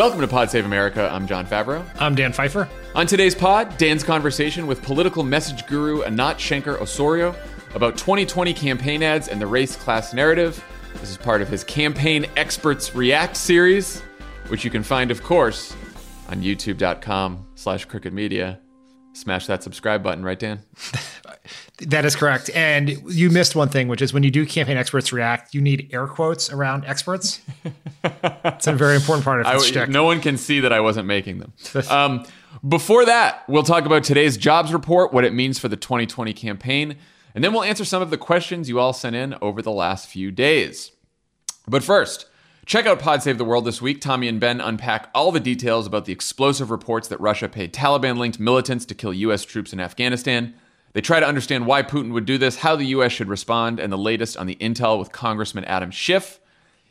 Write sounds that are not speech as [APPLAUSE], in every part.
Welcome to Pod Save America. I'm Jon Favreau. I'm Dan Pfeiffer. On today's pod, Dan's conversation with political message guru Anat Shenker-Osorio about 2020 campaign ads and the race class narrative. This is part of his Campaign Experts React series, which you can find, of course, on youtube.com slash crooked media. Smash that subscribe button, right, Dan? [LAUGHS] That is correct. And you missed one thing, which is when you do campaign experts react, you need air quotes around experts. [LAUGHS] it's a very important part of I, this shtick. no one can see that I wasn't making them. Um, before that, we'll talk about today's jobs report, what it means for the 2020 campaign, and then we'll answer some of the questions you all sent in over the last few days. But first, check out Pod Save the World this week. Tommy and Ben unpack all the details about the explosive reports that Russia paid Taliban linked militants to kill U.S. troops in Afghanistan. They try to understand why Putin would do this, how the U.S. should respond, and the latest on the intel with Congressman Adam Schiff.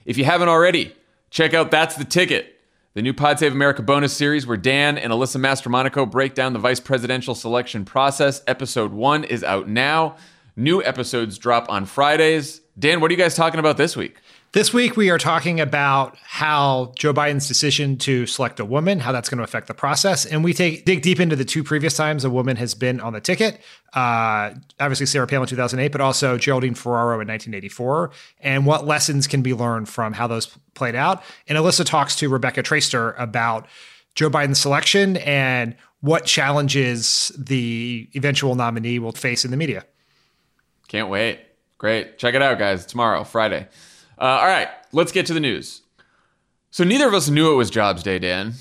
If you haven't already, check out That's the Ticket, the new Pod Save America bonus series where Dan and Alyssa Mastromonaco break down the vice presidential selection process. Episode one is out now. New episodes drop on Fridays. Dan, what are you guys talking about this week? This week, we are talking about how Joe Biden's decision to select a woman, how that's going to affect the process. And we take dig deep into the two previous times a woman has been on the ticket. Uh, obviously, Sarah Palin in 2008, but also Geraldine Ferraro in 1984, and what lessons can be learned from how those played out. And Alyssa talks to Rebecca Traister about Joe Biden's selection and what challenges the eventual nominee will face in the media. Can't wait. Great. Check it out, guys. Tomorrow, Friday. Uh, all right, let's get to the news. So, neither of us knew it was Jobs Day, Dan,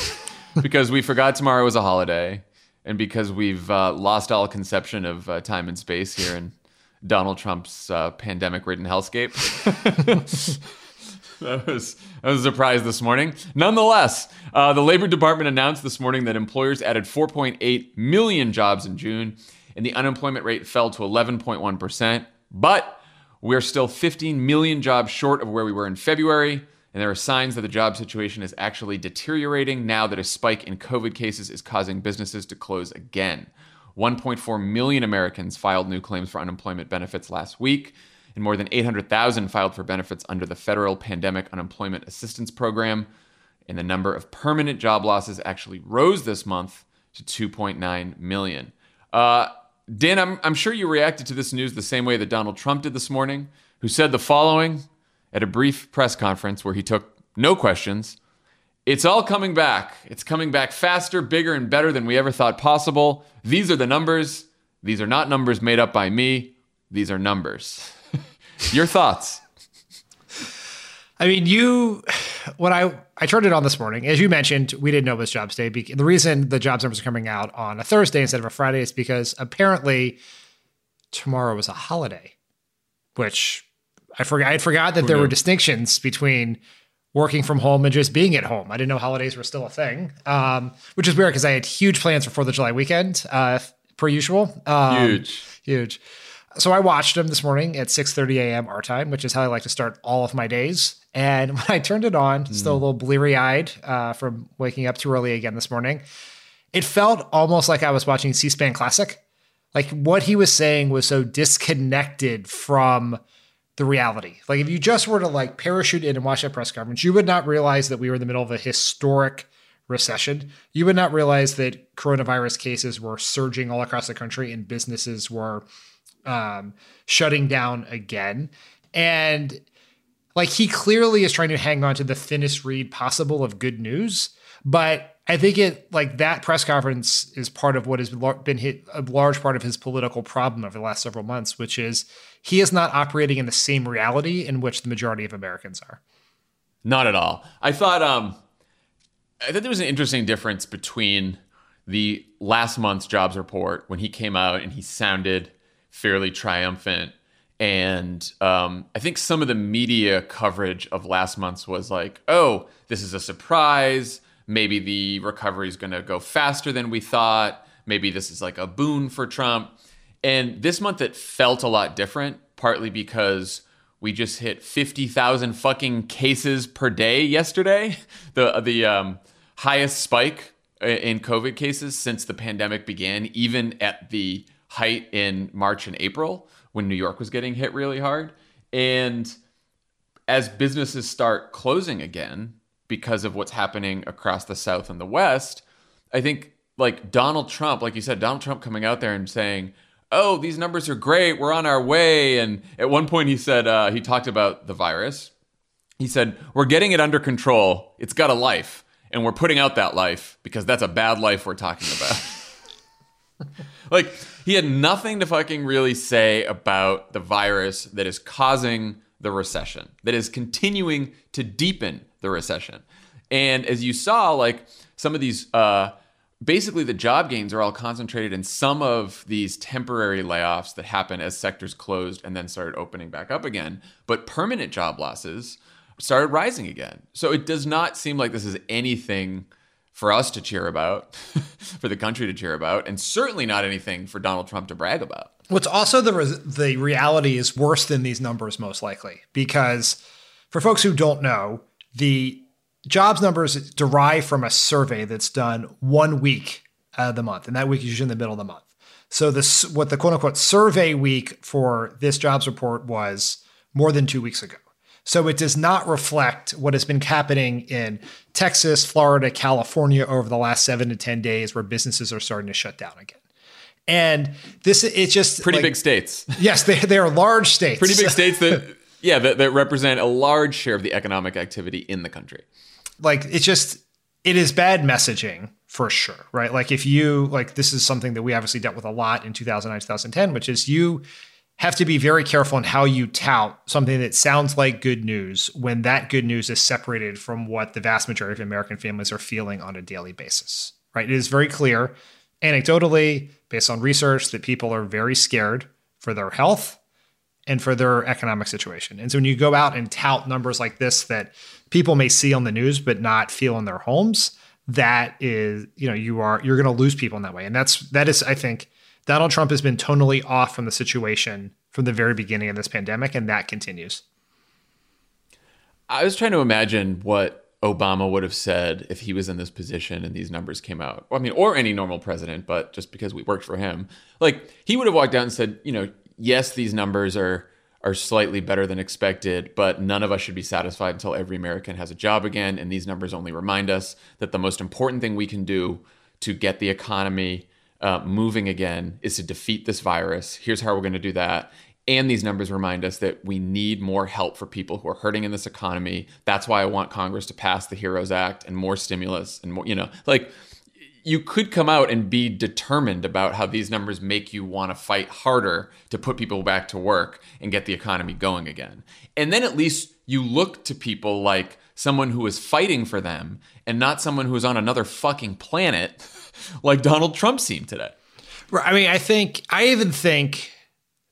[LAUGHS] because we forgot tomorrow was a holiday and because we've uh, lost all conception of uh, time and space here in Donald Trump's uh, pandemic ridden hellscape. [LAUGHS] that was that was a surprise this morning. Nonetheless, uh, the Labor Department announced this morning that employers added 4.8 million jobs in June, and the unemployment rate fell to 11.1 percent. But we're still 15 million jobs short of where we were in February, and there are signs that the job situation is actually deteriorating now that a spike in COVID cases is causing businesses to close again. 1.4 million Americans filed new claims for unemployment benefits last week, and more than 800,000 filed for benefits under the federal Pandemic Unemployment Assistance Program. And the number of permanent job losses actually rose this month to 2.9 million. Uh, Dan, I'm, I'm sure you reacted to this news the same way that Donald Trump did this morning, who said the following at a brief press conference where he took no questions. It's all coming back. It's coming back faster, bigger, and better than we ever thought possible. These are the numbers. These are not numbers made up by me. These are numbers. [LAUGHS] Your thoughts? I mean, you when I I turned it on this morning, as you mentioned, we didn't know it was Jobs Day. The reason the jobs numbers are coming out on a Thursday instead of a Friday is because apparently tomorrow was a holiday, which I forgot. I had forgot that Who there knew? were distinctions between working from home and just being at home. I didn't know holidays were still a thing, um, which is weird because I had huge plans for Fourth of July weekend, uh, per usual. Um, Huge. huge. So I watched them this morning at 6:30 a.m. our time, which is how I like to start all of my days. And [LAUGHS] when I turned it on, still a little bleary-eyed uh, from waking up too early again this morning, it felt almost like I was watching C-SPAN Classic. Like what he was saying was so disconnected from the reality. Like if you just were to like parachute in and watch that press conference, you would not realize that we were in the middle of a historic recession. You would not realize that coronavirus cases were surging all across the country and businesses were um, shutting down again. And like he clearly is trying to hang on to the thinnest reed possible of good news. But I think it like that press conference is part of what has been hit a large part of his political problem over the last several months, which is he is not operating in the same reality in which the majority of Americans are. Not at all. I thought um I thought there was an interesting difference between the last month's jobs report when he came out and he sounded fairly triumphant. And um, I think some of the media coverage of last month's was like, oh, this is a surprise. Maybe the recovery is going to go faster than we thought. Maybe this is like a boon for Trump. And this month it felt a lot different, partly because we just hit 50,000 fucking cases per day yesterday. [LAUGHS] The the um, highest spike in COVID cases since the pandemic began, even at the height in March and April when New York was getting hit really hard. And as businesses start closing again because of what's happening across the South and the West, I think like Donald Trump, like you said, Donald Trump coming out there and saying, oh, these numbers are great. We're on our way. And at one point, he said, uh, he talked about the virus. He said, we're getting it under control. It's got a life. And we're putting out that life because that's a bad life we're talking about. [LAUGHS] like, he had nothing to fucking really say about the virus that is causing the recession, that is continuing to deepen the recession. And as you saw, like, some of these, uh, basically the job gains are all concentrated in some of these temporary layoffs that happen as sectors closed and then started opening back up again. But permanent job losses started rising again. So it does not seem like this is anything for us to cheer about, [LAUGHS] for the country to cheer about, and certainly not anything for Donald Trump to brag about. What's also the re- the reality is worse than these numbers most likely because for folks who don't know, the jobs numbers derive from a survey that's done one week out of the month, and that week is usually in the middle of the month. So this what the quote unquote survey week for this jobs report was more than two weeks ago. So it does not reflect what has been happening in Texas, Florida, California over the last seven to 10 days where businesses are starting to shut down again. And this, it's just pretty like, big states. [LAUGHS] Yes, they, they are large states. Pretty big states that, [LAUGHS] yeah, that, that represent a large share of the economic activity in the country like it's just it is bad messaging for sure, right? Like if you like this is something that we obviously dealt with a lot in 2009, 2010, which is you have to be very careful in how you tout something that sounds like good news when that good news is separated from what the vast majority of American families are feeling on a daily basis. Right? It is very clear anecdotally based on research that people are very scared for their health and for their economic situation. And so when you go out and tout numbers like this that people may see on the news but not feel in their homes, that is, you know, you are you're going to lose people in that way. And that's that is I think Donald Trump has been tonally off from the situation from the very beginning of this pandemic and that continues. I was trying to imagine what Obama would have said if he was in this position and these numbers came out. I mean, or any normal president, but just because we worked for him, like he would have walked out and said, you know, yes, these numbers are are slightly better than expected, but none of us should be satisfied until every American has a job again. And these numbers only remind us that the most important thing we can do to get the economy uh, moving again is to defeat this virus. Here's how we're going to do that. And these numbers remind us that we need more help for people who are hurting in this economy. That's why I want Congress to pass the HEROES Act and more stimulus and more, you know, like you could come out and be determined about how these numbers make you want to fight harder to put people back to work and get the economy going again. And then at least you look to people like someone who is fighting for them and not someone who is on another fucking planet [LAUGHS] like Donald Trump seemed today. I mean, I think, I even think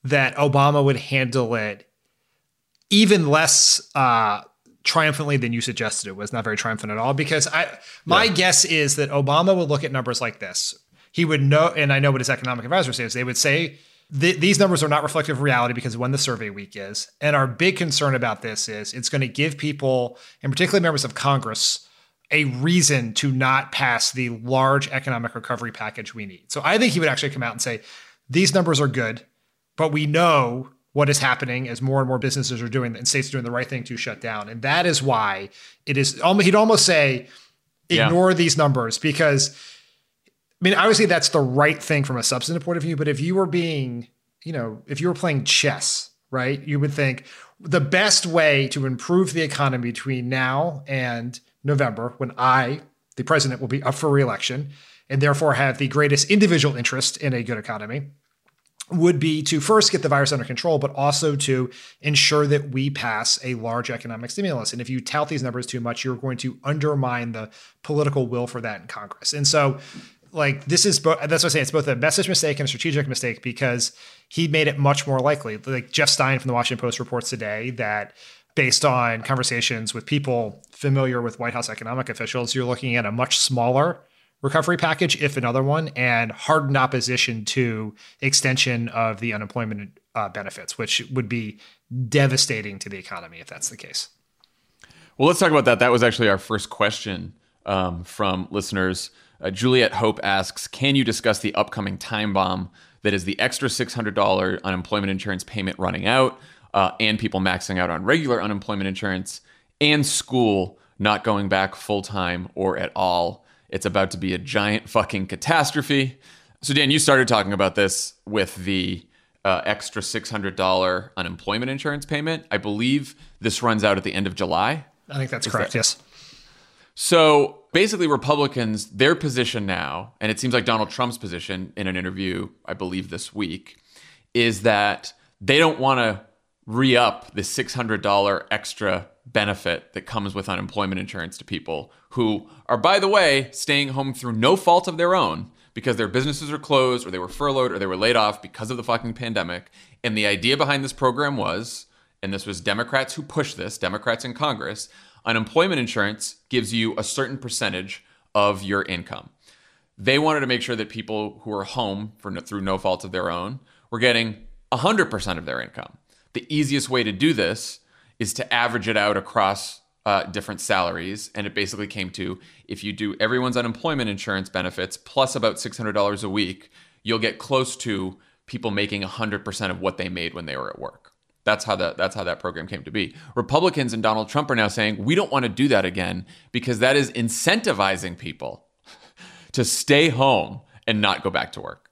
that Obama would handle it even less uh, triumphantly than you suggested it was not very triumphant at all because I my yeah. guess is that Obama would look at numbers like this. He would know, and I know what his economic advisor says. They would say these numbers are not reflective of reality because of when the survey week is. And our big concern about this is it's going to give people, and particularly members of Congress, a reason to not pass the large economic recovery package we need. So I think he would actually come out and say, these numbers are good, but we know what is happening as more and more businesses are doing and states are doing the right thing to shut down. And that is why it is he'd almost say ignore yeah. these numbers because I mean obviously that's the right thing from a substantive point of view, but if you were being you know, if you were playing chess, right, you would think the best way to improve the economy between now and November, when I, the president, will be up for reelection and therefore have the greatest individual interest in a good economy, would be to first get the virus under control, but also to ensure that we pass a large economic stimulus. And if you tout these numbers too much, you're going to undermine the political will for that in Congress. And so, like, this is both that's what I'm saying. It's both a message mistake and a strategic mistake because he made it much more likely. Like Jeff Stein from the Washington Post reports today that based on conversations with people familiar with White House economic officials, you're looking at a much smaller recovery package, if another one, and hardened opposition to extension of the unemployment uh, benefits, which would be devastating to the economy if that's the case. Well, let's talk about that. That was actually our first question um, from listeners. Uh, Juliet Hope asks Can you discuss the upcoming time bomb that is the extra $600 unemployment insurance payment running out uh, and people maxing out on regular unemployment insurance and school not going back full time or at all? It's about to be a giant fucking catastrophe. So, Dan, you started talking about this with the uh, extra $600 unemployment insurance payment. I believe this runs out at the end of July. I think that's Is correct, that- yes. So basically, Republicans, their position now, and it seems like Donald Trump's position in an interview, I believe this week, is that they don't want to re up the $600 extra benefit that comes with unemployment insurance to people who are, by the way, staying home through no fault of their own because their businesses are closed or they were furloughed or they were laid off because of the fucking pandemic. And the idea behind this program was, and this was Democrats who pushed this, Democrats in Congress, unemployment insurance gives you a certain percentage of your income. They wanted to make sure that people who are home for no, through no fault of their own were getting 100% of their income. The easiest way to do this is to average it out across uh, different salaries. And it basically came to if you do everyone's unemployment insurance benefits plus about $600 a week, you'll get close to people making 100% of what they made when they were at work. That's how that that's how that program came to be. Republicans and Donald Trump are now saying we don't want to do that again because that is incentivizing people to stay home and not go back to work.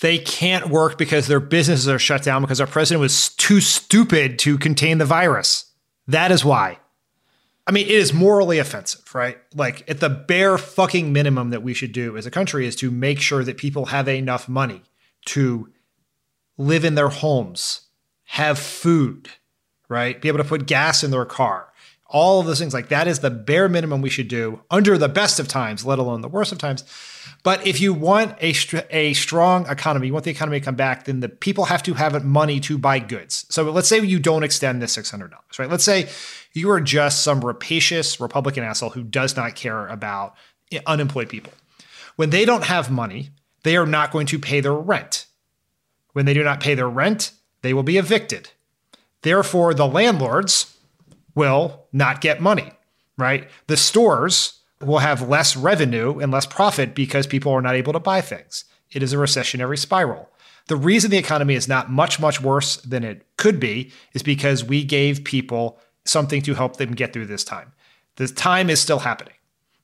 They can't work because their businesses are shut down because our president was too stupid to contain the virus. That is why. I mean, it is morally offensive, right? Like, at the bare fucking minimum that we should do as a country is to make sure that people have enough money to live in their homes, have food, right? Be able to put gas in their car. All of those things, like that is the bare minimum we should do under the best of times, let alone the worst of times. But if you want a, a strong economy, you want the economy to come back, then the people have to have money to buy goods. So let's say you don't extend the $600, right? Let's say you are just some rapacious Republican asshole who does not care about unemployed people. When they don't have money, they are not going to pay their rent. When they do not pay their rent, they will be evicted. Therefore, the landlords will not get money, right? The stores will have less revenue and less profit because people are not able to buy things. It is a recessionary spiral. The reason the economy is not much, much worse than it could be is because we gave people something to help them get through this time. The time is still happening,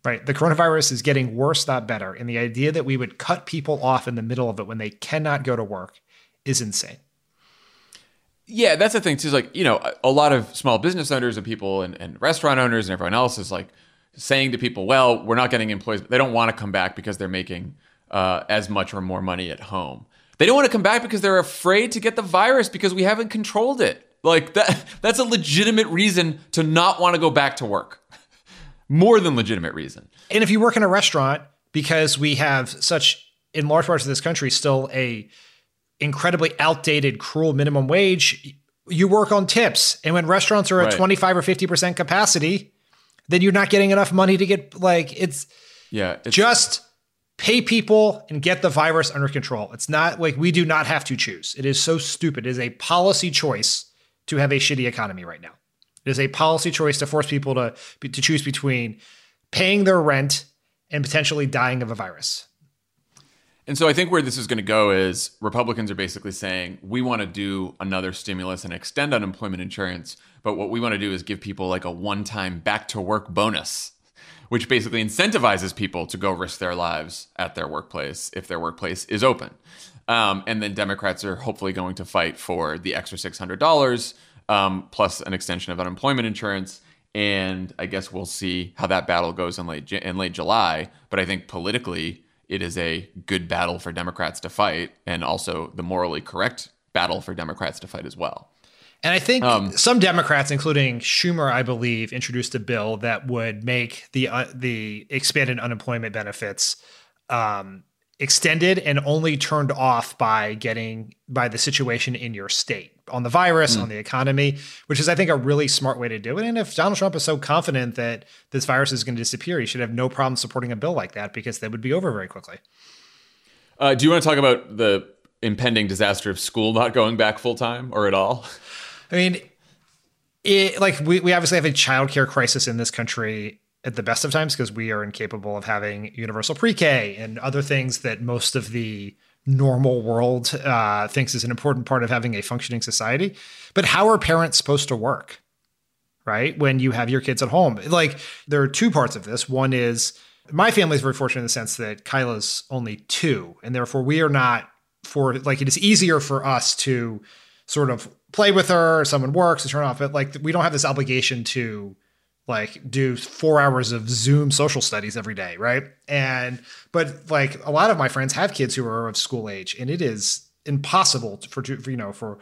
right? The coronavirus is getting worse, not better. And the idea that we would cut people off in the middle of it when they cannot go to work is insane. Yeah, that's the thing too. Is like you know, a lot of small business owners and people and, and restaurant owners and everyone else is like saying to people, "Well, we're not getting employees. They don't want to come back because they're making uh, as much or more money at home. They don't want to come back because they're afraid to get the virus because we haven't controlled it. Like that [LAUGHS] that's a legitimate reason to not want to go back to work. [LAUGHS] More than legitimate reason. And if you work in a restaurant because we have such in large parts of this country still a incredibly outdated cruel minimum wage, you work on tips. And when restaurants are at 25 or 50% capacity, then you're not getting enough money to get like it's yeah, it's, just pay people and get the virus under control. It's not like we do not have to choose. It is so stupid. It is a policy choice to have a shitty economy right now. It is a policy choice to force people to to choose between paying their rent and potentially dying of a virus. And so I think where this is going to go is Republicans are basically saying we want to do another stimulus and extend unemployment insurance, but what we want to do is give people like a one-time back to work bonus, which basically incentivizes people to go risk their lives at their workplace if their workplace is open. Um, and then Democrats are hopefully going to fight for the extra $600 um, plus an extension of unemployment insurance. And I guess we'll see how that battle goes in late in late July. But I think politically, it is a good battle for Democrats to fight, and also the morally correct battle for Democrats to fight as well. And I think um, some Democrats, including Schumer, I believe, introduced a bill that would make the uh, the expanded unemployment benefits um, extended and only turned off by getting by the situation in your state on the virus, mm. on the economy, which is, I think, a really smart way to do it. And if Donald Trump is so confident that this virus is going to disappear, he should have no problem supporting a bill like that because that would be over very quickly. Uh, do you want to talk about the impending disaster of school not going back full time or at all? I mean, it, like we, we obviously have a childcare crisis in this country at the best of times because we are incapable of having universal pre-K and other things that most of the normal world uh, thinks is an important part of having a functioning society. But how are parents supposed to work, right? When you have your kids at home, like there are two parts of this. One is my family is very fortunate in the sense that Kyla's only two, and therefore we are not for like it is easier for us to sort of play with her, someone works to turn off it. Like we don't have this obligation to like do four hours of Zoom social studies every day, right? And but like a lot of my friends have kids who are of school age, and it is impossible for, for you know for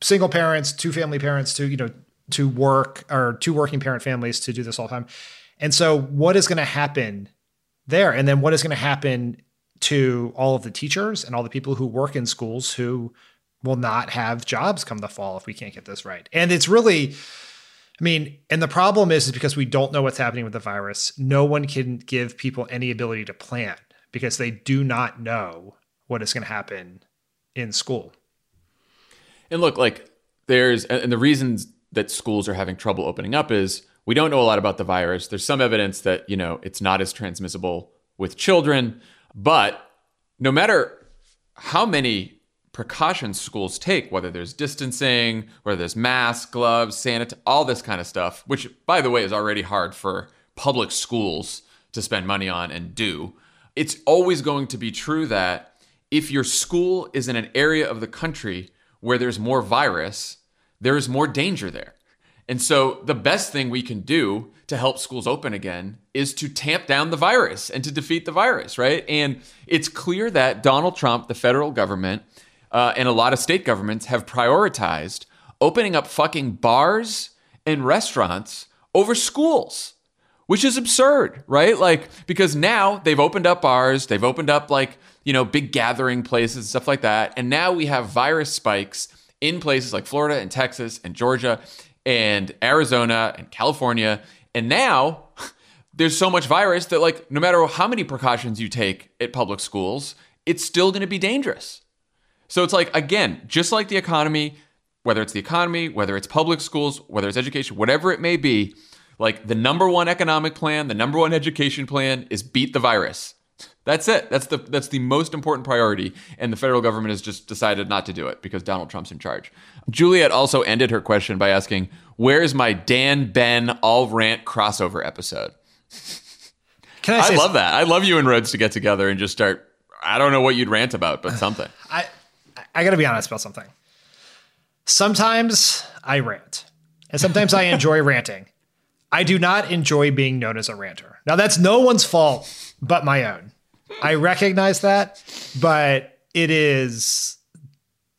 single parents, two family parents to you know to work or two working parent families to do this all the time. And so, what is going to happen there? And then, what is going to happen to all of the teachers and all the people who work in schools who will not have jobs come the fall if we can't get this right. And it's really, I mean, and the problem is, is because we don't know what's happening with the virus, no one can give people any ability to plan because they do not know what is going to happen in school. And look, like there's, and the reasons that schools are having trouble opening up is we don't know a lot about the virus. There's some evidence that, you know, it's not as transmissible with children, but no matter how many precautions schools take, whether there's distancing, whether there's masks, gloves, sanit, all this kind of stuff, which, by the way, is already hard for public schools to spend money on and do. It's always going to be true that if your school is in an area of the country where there's more virus, there is more danger there. And so the best thing we can do to help schools open again is to tamp down the virus and to defeat the virus, right? And it's clear that Donald Trump, the federal government, uh, and a lot of state governments have prioritized opening up fucking bars and restaurants over schools, which is absurd, right? Like, because now they've opened up bars, they've opened up like, you know, big gathering places, and stuff like that. And now we have virus spikes in places like Florida and Texas and Georgia and Arizona and California. And now [LAUGHS] there's so much virus that, like, no matter how many precautions you take at public schools, it's still to be dangerous. So it's like, again, just like the economy, whether it's the economy, whether it's public schools, whether it's education, whatever it may be, like the number one economic plan, the number one education plan is beat the virus. That's it. That's the that's the most important priority, and the federal government has just decided not to do it because Donald Trump's in charge. Juliet also ended her question by asking, "Where's my Dan Ben all rant crossover episode?" Can I? I love that. I love you and Rhodes to get together and just start. I don't know what you'd rant about, but something. I I got to be honest about something. Sometimes I rant, and sometimes I enjoy [LAUGHS] ranting. I do not enjoy being known as a ranter. Now, that's no one's fault but my own. I recognize that, but it is.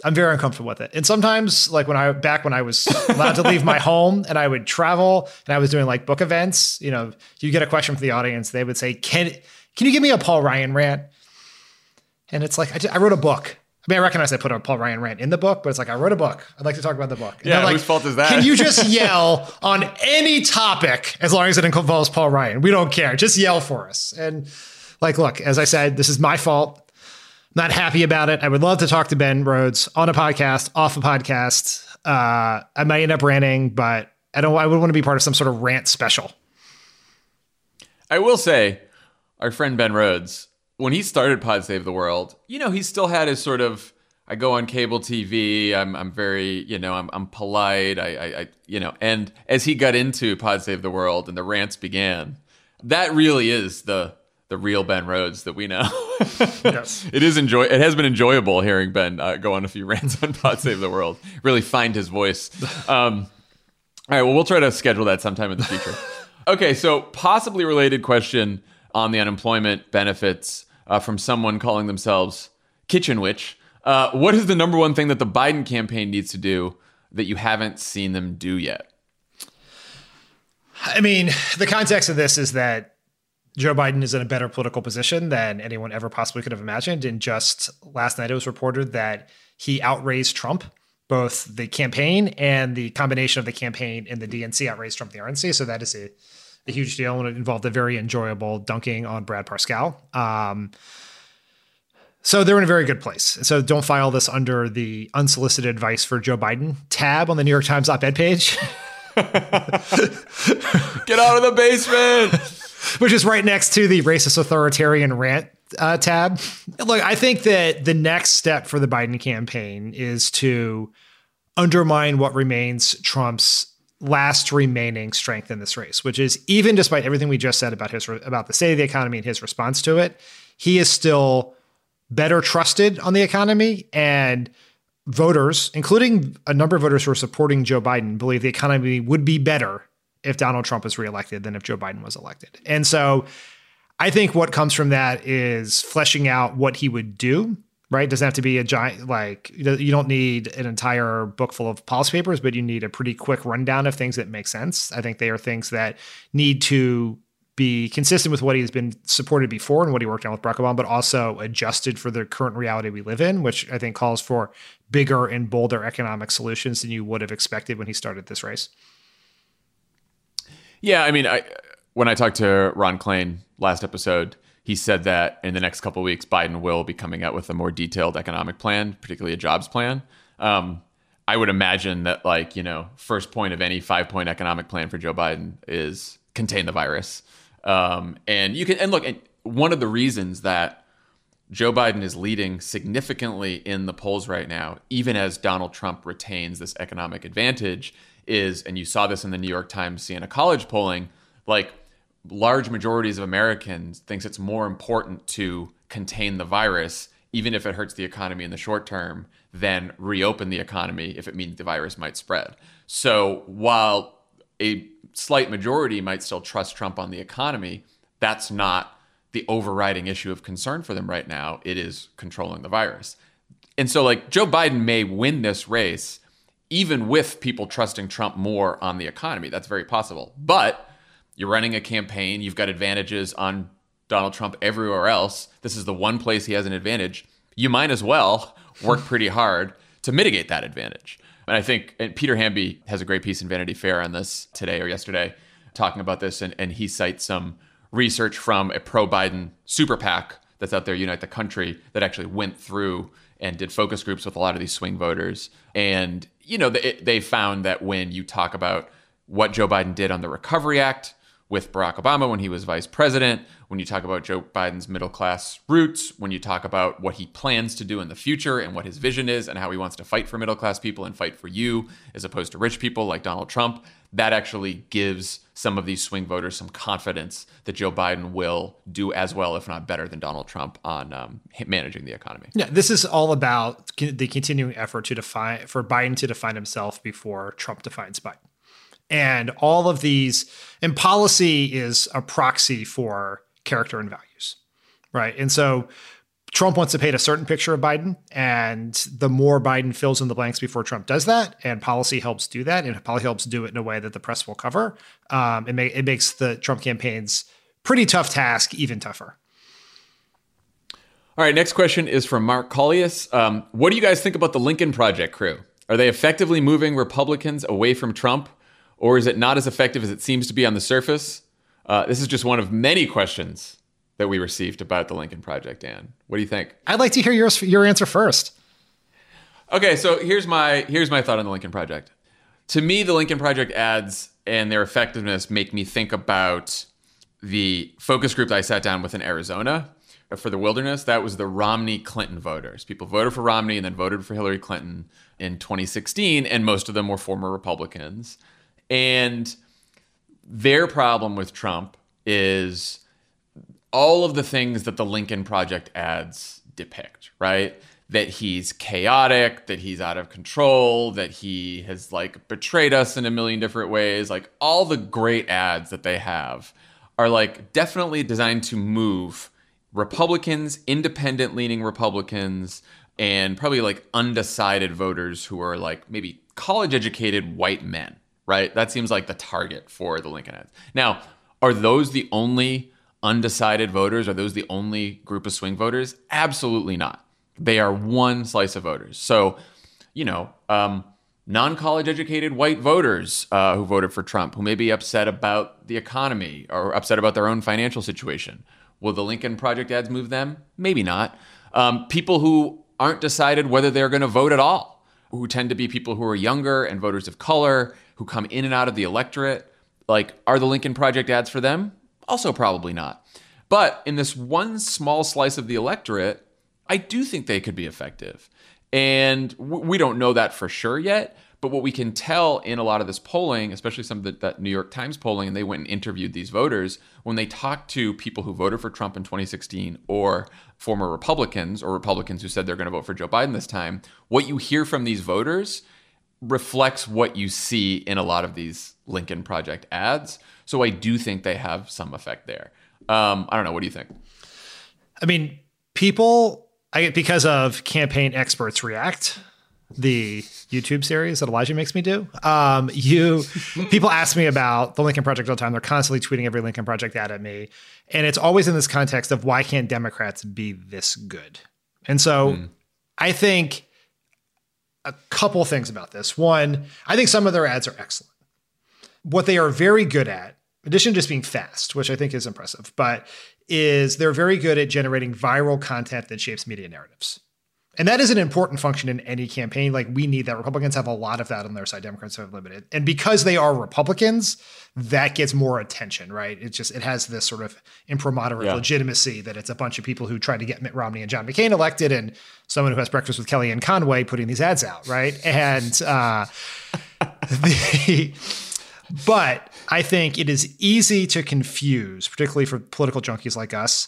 I'm very uncomfortable with it. And sometimes, like when I back when I was allowed to leave my [LAUGHS] home and I would travel and I was doing like book events, you know, you get a question from the audience, they would say, "Can can you give me a Paul Ryan rant?" And it's like I, I wrote a book I mean, I recognize I put a Paul Ryan rant in the book, but it's like I wrote a book. I'd like to talk about the book. And yeah, like, whose fault is that? Can you just [LAUGHS] yell on any topic as long as it involves Paul Ryan? We don't care. Just yell for us. And like, look, as I said, this is my fault. I'm not happy about it. I would love to talk to Ben Rhodes on a podcast, off a podcast. Uh, I might end up ranting, but I don't. I would want to be part of some sort of rant special. I will say, our friend Ben Rhodes when he started Pod Save the World, you know, he still had his sort of I go on cable TV. I'm I'm very you know I'm I'm polite. I, I, I you know and as he got into Pod Save the World and the rants began, that really is the the real Ben Rhodes that we know. [LAUGHS] yes. It is enjoy. It has been enjoyable hearing Ben uh, go on a few [LAUGHS] rants on Pod Save the World. Really find his voice. Um, all right. Well, we'll try to schedule that sometime in the future. [LAUGHS] Okay. So possibly related question on the unemployment benefits uh, from someone calling themselves Kitchen Witch. Uh, what is the number one thing that the Biden campaign needs to do that you haven't seen them do yet? I mean, the context of this is that Joe Biden is in a better political position than anyone ever possibly could have imagined. And just last night, it was reported that he outraised Trump, both the campaign and the combination of the campaign and the DNC outraised Trump the RNC. So that is a, a huge deal, and it involved a very enjoyable dunking on Brad Parscale. Um, so they're in a very good place. So don't file this under the unsolicited advice for Joe Biden tab on the New York Times op ed page. [LAUGHS] Get out of the basement. [LAUGHS] Which is right next to the racist authoritarian rant uh, tab. Look, I think that the next step for the Biden campaign is to undermine what remains Trump's last remaining strength in this race, which is even despite everything we just said about his about the state of the economy and his response to it, he is still better trusted on the economy and voters, including a number of voters who are supporting Joe Biden, believe the economy would be better if Donald Trump is reelected than if Joe Biden was elected. And so I think what comes from that is fleshing out what he would do, right? It doesn't have to be a giant, like, you don't need an entire book full of policy papers, but you need a pretty quick rundown of things that make sense. I think they are things that need to be consistent with what he's been supported before and what he worked on with Barack Obama, but also adjusted for the current reality we live in, which I think calls for bigger and bolder economic solutions than you would have expected when he started this race. Yeah, I mean, I, when I talked to Ron Klain last episode, he said that in the next couple weeks, Biden will be coming out with a more detailed economic plan, particularly a jobs plan. Um, I would imagine that, like, you know, first point of any five point economic plan for Joe Biden is contain the virus. Um, and you can and look, and one of the reasons that Joe Biden is leading significantly in the polls right now, even as Donald Trump retains this economic advantage, is, and you saw this in the New York Times Siena College polling, like large majorities of Americans thinks it's more important to contain the virus, even if it hurts the economy in the short term, than reopen the economy if it means the virus might spread. So while a slight majority might still trust Trump on the economy, that's not the overriding issue of concern for them right now. It is controlling the virus. And so, like, Joe Biden may win this race even with people trusting Trump more on the economy. That's very possible. But you're running a campaign, you've got advantages on Donald Trump everywhere else. This is the one place he has an advantage. You might as well work pretty [LAUGHS] hard to mitigate that advantage. And I think and Peter Hamby has a great piece in Vanity Fair on this today or yesterday, talking about this, and, and he cites some research from a pro Biden super PAC that's out there, Unite the Country, that actually went through and did focus groups with a lot of these swing voters. And, you know, they, they found that when you talk about what Joe Biden did on the Recovery Act, with Barack Obama when he was vice president, when you talk about Joe Biden's middle class roots, when you talk about what he plans to do in the future and what his vision is and how he wants to fight for middle class people and fight for you as opposed to rich people like Donald Trump, that actually gives some of these swing voters some confidence that Joe Biden will do as well, if not better, than Donald Trump on um, managing the economy. Yeah, this is all about the continuing effort to define for Biden to define himself before Trump defines Biden and all of these and policy is a proxy for character and values right? And so trump wants to paint a certain picture of biden and the more biden fills in the blanks before trump does that and policy helps do that and policy helps do it in a way that the press will cover um, it, may, it makes the trump campaign's pretty tough task even tougher. All right next question is from mark collius um, what do you guys think about the lincoln project crew? Are they effectively moving republicans away from trump or is it not as effective as it seems to be on the surface? Uh, this is just one of many questions that we received about the Lincoln Project, Dan. What do you think? I'd like to hear your, your answer first. Okay, so here's my here's my thought on the Lincoln Project. To me, the Lincoln Project ads and their effectiveness make me think about the focus group that I sat down with in Arizona for the wilderness. That was the Romney Clinton voters. People voted for Romney and then voted for Hillary Clinton in 2016, and most of them were former Republicans. And their problem with Trump is all of the things that the Lincoln Project ads depict, right? That he's chaotic, that he's out of control, that he has like betrayed us in a million different ways. Like all the great ads that they have are like definitely designed to move Republicans, independent leaning Republicans, and probably like undecided voters who are like maybe college educated white men, right? That seems like the target for the Lincoln ads. Now, are those the only undecided voters? Are those the only group of swing voters? Absolutely not. They are one slice of voters. So, you know, um, non college educated white voters uh, who voted for Trump, who may be upset about the economy or upset about their own financial situation. Will the Lincoln Project ads move them? Maybe not. Um, people who aren't decided whether they're going to vote at all, who tend to be people who are younger and voters of color, who come in and out of the electorate. Like, are the Lincoln Project ads for them? Also, probably not. But in this one small slice of the electorate, I do think they could be effective. And we don't know that for sure yet. But what we can tell in a lot of this polling, especially some of the, that New York Times polling, and they went and interviewed these voters, when they talked to people who voted for Trump in 2016 or former Republicans or Republicans who said they're going to vote for Joe Biden this time, what you hear from these voters reflects what you see in a lot of these Lincoln Project ads. So I do think they have some effect there. Um, I don't know. What do you think? I mean, people, I, because of campaign experts react, the YouTube series that Elijah makes me do. Um, you [LAUGHS] people ask me about the Lincoln Project all the time. They're constantly tweeting every Lincoln Project ad at me, and it's always in this context of why can't Democrats be this good? And so, mm. I think a couple things about this. One, I think some of their ads are excellent. What they are very good at, in addition to just being fast, which I think is impressive, but is they're very good at generating viral content that shapes media narratives. And that is an important function in any campaign. Like we need that. Republicans have a lot of that on their side. Democrats have limited. And because they are Republicans, that gets more attention, right? It just it has this sort of imprimatur of yeah. legitimacy that it's a bunch of people who try to get Mitt Romney and John McCain elected, and someone who has breakfast with Kellyanne Conway putting these ads out, right? And uh, [LAUGHS] the, but I think it is easy to confuse, particularly for political junkies like us,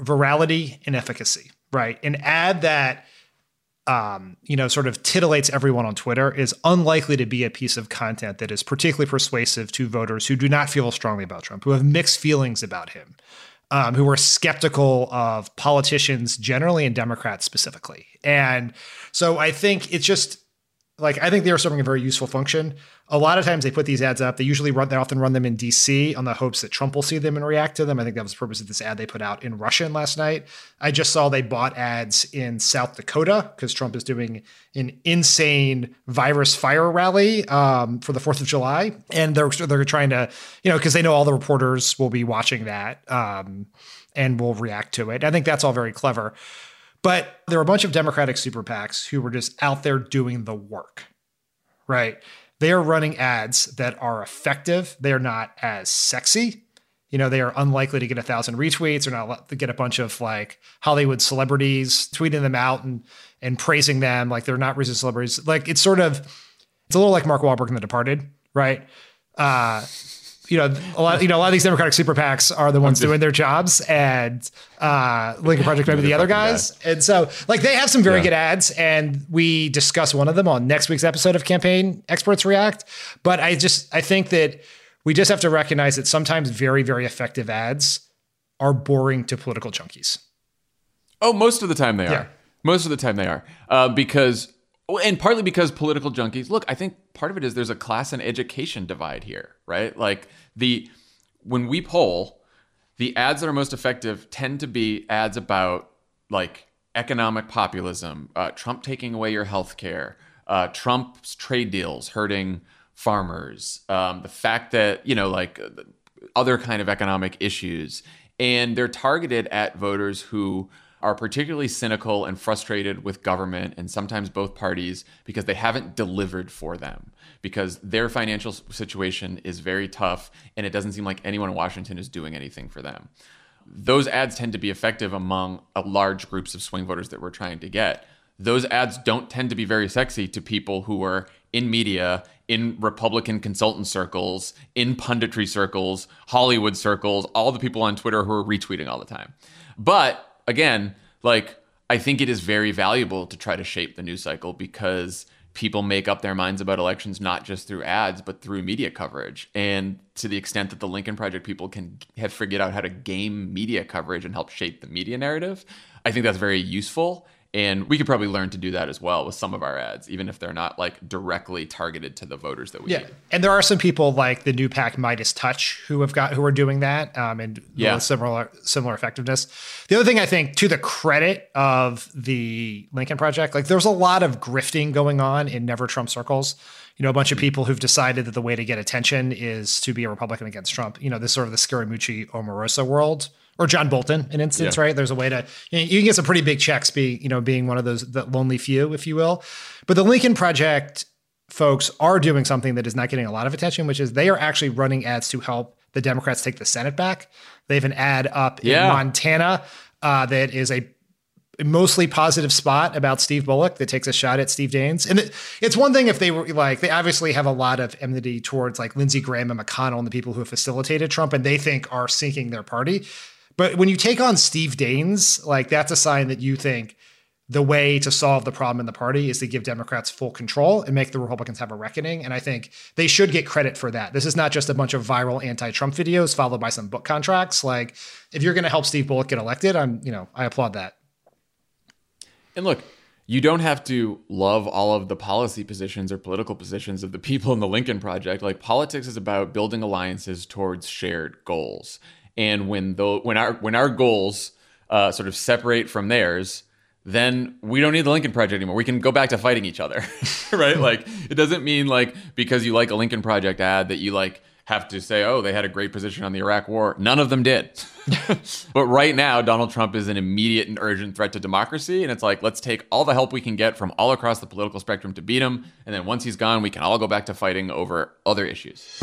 virality and efficacy right? An ad that um, you know, sort of titillates everyone on Twitter is unlikely to be a piece of content that is particularly persuasive to voters who do not feel strongly about Trump, who have mixed feelings about him, um, who are skeptical of politicians generally and Democrats specifically. And so I think it's just like I think they are serving a very useful function. A lot of times they put these ads up. They usually run. They often run them in DC on the hopes that Trump will see them and react to them. I think that was the purpose of this ad they put out in Russian last night. I just saw they bought ads in South Dakota because Trump is doing an insane virus fire rally um, for the Fourth of July, and they're they're trying to you know because they know all the reporters will be watching that um, and will react to it. I think that's all very clever. But there were a bunch of Democratic super PACs who were just out there doing the work, right? They are running ads that are effective. They are not as sexy. You know, they are unlikely to get a thousand retweets or not to get a bunch of like Hollywood celebrities tweeting them out and and praising them like they're not recent celebrities. Like it's sort of it's a little like Mark Wahlberg in The Departed, right? Uh, you know, a lot, you know, a lot of these Democratic super PACs are the ones doing their jobs, and uh, Lincoln Project maybe the other guys. Guy. And so, like, they have some very yeah. good ads, and we discuss one of them on next week's episode of Campaign Experts React. But I just, I think that we just have to recognize that sometimes very, very effective ads are boring to political junkies. Oh, most of the time they yeah. are. Most of the time they are, uh, because and partly because political junkies look i think part of it is there's a class and education divide here right? Like the when we poll the ads that are most effective tend to be ads about like economic populism uh, trump taking away your health care uh, trump's trade deals hurting farmers um, the fact that you know like other kind of economic issues. And they're targeted at voters who are particularly cynical and frustrated with government and sometimes both parties because they haven't delivered for them because their financial situation is very tough and it doesn't seem like anyone in Washington is doing anything for them. Those ads tend to be effective among large groups of swing voters that we're trying to get. Those ads don't tend to be very sexy to people who are in media, in Republican consultant circles, in punditry circles, Hollywood circles, all the people on Twitter who are retweeting all the time. But again, like I think it is very valuable to try to shape the news cycle because people make up their minds about elections not just through ads but through media coverage. And to the extent that the lincoln project people can have figured out how to game media coverage and help shape the media narrative i think that's very useful and we could probably learn to do that as well with some of our ads, even if they're not like directly targeted to the voters that we yeah. Need. And there are some people like the new PAC Midas Touch who have got who are doing that um, and yeah. similar similar effectiveness. The other thing I think to the credit of the Lincoln Project, like there's a lot of grifting going on in Never Trump circles. You know, a bunch of people who've decided that the way to get attention is to be a Republican against Trump. You know, this sort of the Scaramucci Omarosa world or John Bolton, an instance, yeah. right? There's a way to you, know, you, can get some pretty big checks, be you know being one of those the lonely few, if you will. But the Lincoln Project folks are doing something that is not getting a lot of attention, which is they are actually running ads to help the Democrats take the Senate back. They have an ad up yeah. in Montana uh, that is a mostly positive spot about Steve Bullock that takes a shot at Steve Daines. And it, it's one thing if they were like, they obviously have a lot of enmity towards like Lindsey Graham and McConnell and the people who have facilitated Trump and they think are sinking their party. But when you take on Steve Daines, like that's a sign that you think the way to solve the problem in the party is to give Democrats full control and make the Republicans have a reckoning. And I think they should get credit for that. This is not just a bunch of viral anti-Trump videos followed by some book contracts. Like if you're going to help Steve Bullock get elected, I'm, you know, I applaud that. And look, you don't have to love all of the policy positions or political positions of the people in the Lincoln Project. Like politics is about building alliances towards shared goals. And when the when our when our goals uh, sort of separate from theirs, then we don't need the Lincoln Project anymore. We can go back to fighting each other, [LAUGHS] right? like it doesn't mean like because you like a Lincoln Project ad that you like have to say, oh, they had a great position on the Iraq War. None of them did. [LAUGHS] but right now, Donald Trump is an immediate and urgent threat to democracy. And it's like, let's take all the help we can get from all across the political spectrum to beat him. And then once he's gone, we can all go back to fighting over other issues.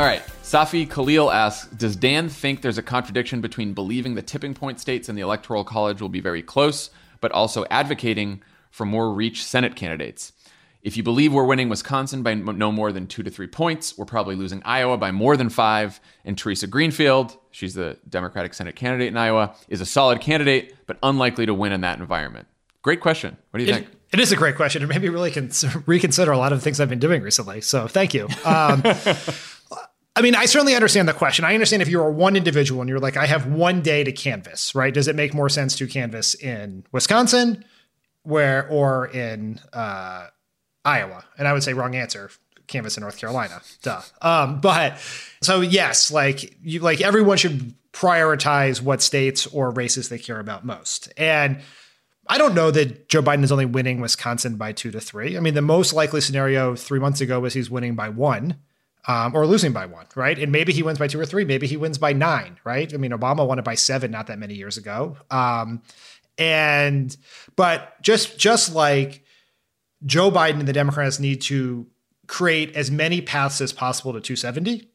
All right. Safi Khalil asks Does Dan think there's a contradiction between believing the tipping point states in the Electoral College will be very close, but also advocating for more reach Senate candidates? If you believe we're winning Wisconsin by no more than two to three points, we're probably losing Iowa by more than five. And Theresa Greenfield, she's the Democratic Senate candidate in Iowa, is a solid candidate, but unlikely to win in that environment. Great question. What do you it, think? It is a great question. It made me really cons- reconsider a lot of the things I've been doing recently. So thank you. Um, I mean, I certainly understand the question. I understand if you're one individual and you're like, I have one day to canvas, right? Does it make more sense to canvas in Wisconsin, where or in uh, Iowa? And I would say wrong answer. Canvas in North Carolina, duh. Um, but so yes, like you, like everyone should prioritize what states or races they care about most. And I don't know that Joe Biden is only winning Wisconsin by two to three. I mean, the most likely scenario three months ago was he's winning by one um, or losing by one, right? And maybe he wins by two or three. Maybe he wins by nine, right? I mean, Obama won it by seven not that many years ago. Um, and but just just like Joe Biden and the Democrats need to create as many paths as possible to 270.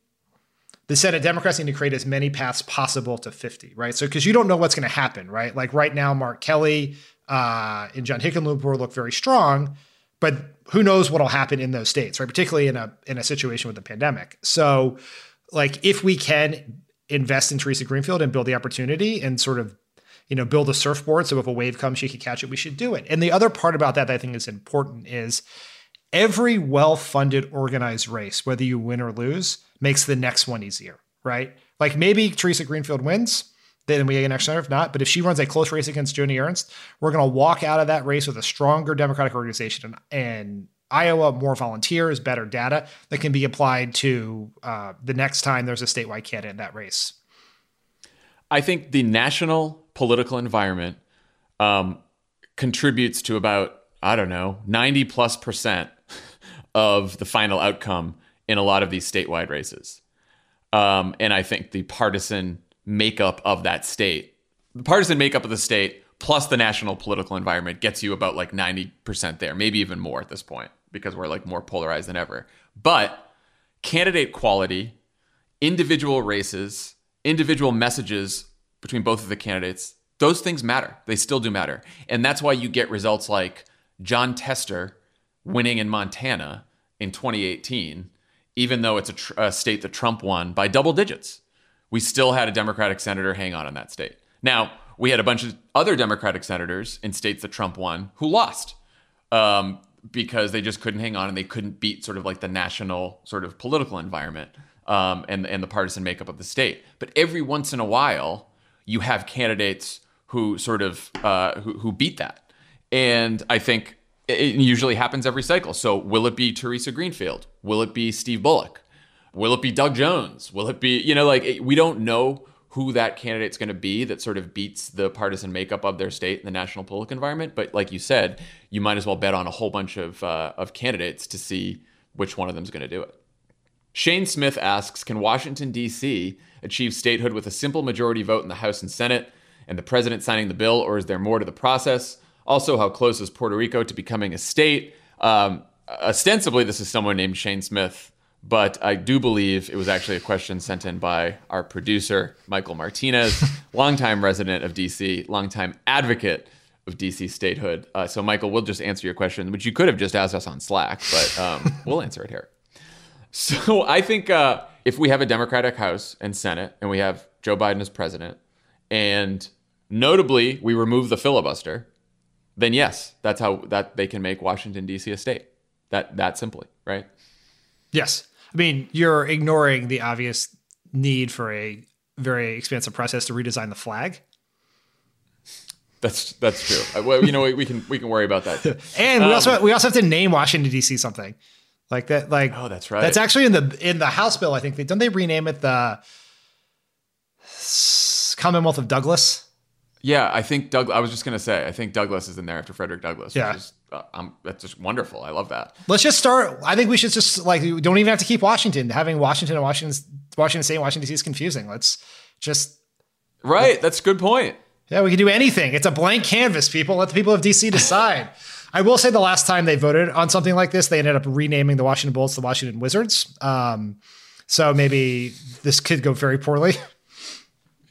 The Senate Democrats need to create as many paths possible to 50, right? So because you don't know what's going to happen, right? Like right now, Mark Kelly uh, and John Hickenlooper look very strong but who knows what'll happen in those states, right? Particularly in a in a situation with the pandemic. So, like, if we can invest in Theresa Greenfield and build the opportunity and sort of you know build a surfboard so if a wave comes she can catch it we should do it and the other part about that, that i think is important is every well-funded organized race whether you win or lose makes the next one easier right like maybe theresa greenfield wins then we get next year. If not, but if she runs a close race against Joni Ernst, we're going to walk out of that race with a stronger Democratic organization and Iowa, more volunteers, better data that can be applied to uh, the next time there's a statewide candidate in that race. I think the national political environment um, contributes to about I don't know ninety plus percent of the final outcome in a lot of these statewide races. Um, and I think the partisan makeup of that state, the partisan makeup of the state plus the national political environment gets you about like 90% there, maybe even more at this point because we're like more polarized than ever. But candidate quality, individual races, individual messages between both of the candidates, those things matter. They still do matter. And that's why you get results like Jon Tester winning in Montana in 2018, even though it's a, tr- a state that Trump won by double digits. We still had a Democratic senator hang on in that state. Now, we had a bunch of other Democratic senators in states that Trump won who lost um, because they just couldn't hang on and they couldn't beat sort of like the national sort of political environment um, and and the partisan makeup of the state. But every once in a while, you have candidates who sort of uh, who, who beat that, and I think it usually happens every cycle. So will it be Theresa Greenfield? Will it be Steve Bullock? Will it be Doug Jones? Will it be you know like we don't know who that candidate's going to be that sort of beats the partisan makeup of their state in the national political environment. But like you said, you might as well bet on a whole bunch of uh, of candidates to see which one of them is going to do it. Shane Smith asks, can Washington D.C. achieve statehood with a simple majority vote in the House and Senate and the president signing the bill, or is there more to the process? Also, how close is Puerto Rico to becoming a state? Um, ostensibly, this is someone named Shane Smith but I do believe it was actually a question sent in by our producer, Michael Martinez, [LAUGHS] longtime resident of DC, longtime advocate of DC statehood. Uh, so, Michael, we'll just answer your question, which you could have just asked us on Slack, but um, [LAUGHS] we'll answer it here. So, I think uh, if we have a Democratic House and Senate, and we have Joe Biden as president, and notably we remove the filibuster, then yes, that's how that they can make Washington D.C. a state. That that simply, right? Yes. I mean, you're ignoring the obvious need for a very expensive process to redesign the flag. That's that's true. Uh, well, you know, we, we, can we can worry about that. Too. [LAUGHS] and we um, also we also have to name Washington D.C. something like that. Like oh, that's right. That's actually in the in the House bill. I think they don't they rename it the Commonwealth of Douglas. Yeah, I think Doug. I was just gonna say, I think Douglas is in there after Frederick Douglass. Yeah, is, uh, that's just wonderful. I love that. Let's just start. I think we should just like we don't even have to keep Washington. Having Washington and Washington, Washington State, and Washington D.C. is confusing. Let's just right. That's a good point. Yeah, we can do anything. It's a blank canvas, people. Let the people of DC [LAUGHS] decide. I will say the last time they voted on something like this, they ended up renaming the Washington Bullets the Washington Wizards. Um, so maybe this could go very poorly.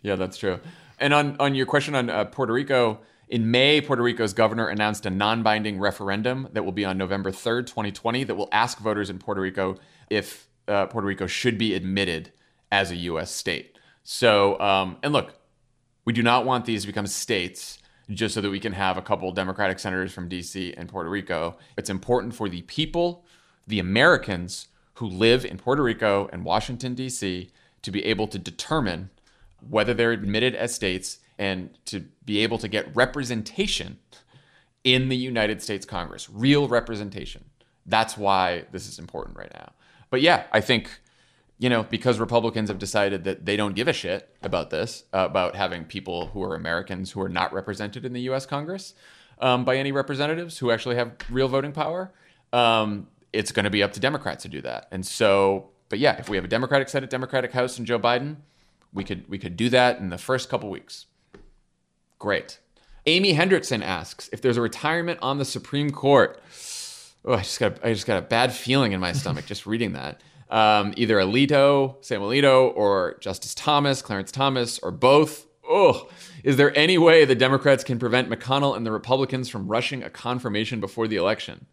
Yeah, that's true. And on on your question on uh, Puerto Rico, in May, Puerto Rico's governor announced a non-binding referendum that will be on November 3rd, 2020, that will ask voters in Puerto Rico if uh, Puerto Rico should be admitted as a U.S. state. So, um, and look, we do not want these to become states just so that we can have a couple Democratic senators from D.C. and Puerto Rico. It's important for the people, the Americans who live in Puerto Rico and Washington, D.C., to be able to determine whether they're admitted as states and to be able to get representation in the United States Congress, real representation. That's why this is important right now. But yeah, I think, you know, because Republicans have decided that they don't give a shit about this, uh, about having people who are Americans who are not represented in the US Congress um, by any representatives who actually have real voting power, um, it's going to be up to Democrats to do that. And so, but yeah, if we have a Democratic Senate, Democratic House, and Joe Biden, we could we could do that in the first couple weeks. Great. Amy Hendrickson asks if there's a retirement on the Supreme Court. Oh, I just got I just got a bad feeling in my [LAUGHS] stomach just reading that. Um, either Alito, Sam Alito, or Justice Thomas, Clarence Thomas, or both. Oh, is there any way the Democrats can prevent McConnell and the Republicans from rushing a confirmation before the election?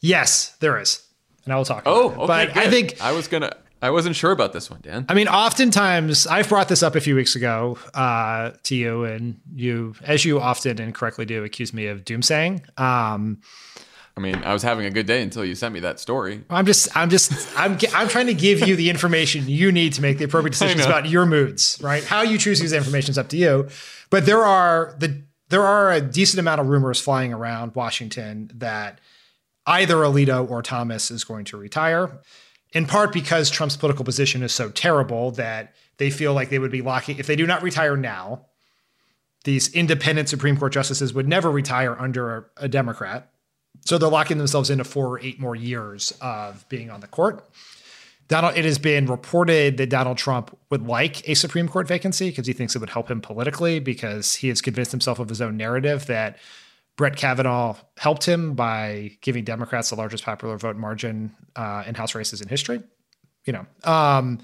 Yes, there is, and I will talk. oh, okay, but good. I think I was gonna. I wasn't sure about this one, Dan. I mean, oftentimes I've brought this up a few weeks ago uh, to you, and you, as you often and correctly do, accuse me of doomsaying. Um, I mean, I was having a good day until you sent me that story. I'm just, I'm just, I'm, I'm trying to give you the information you need to make the appropriate [LAUGHS] decisions about your moods, right? How you choose to use the information is up to you. But there are the, there are a decent amount of rumors flying around Washington that either Alito or Thomas is going to retire in part because Trump's political position is so terrible that they feel like they would be locking if they do not retire now. These independent Supreme Court justices would never retire under a Democrat. So they're locking themselves into four or eight more years of being on the court. Donald, it has been reported that Donald Trump would like a Supreme Court vacancy because he thinks it would help him politically because he has convinced himself of his own narrative that Brett Kavanaugh helped him by giving Democrats the largest popular vote margin uh, in House races in history. You know, um,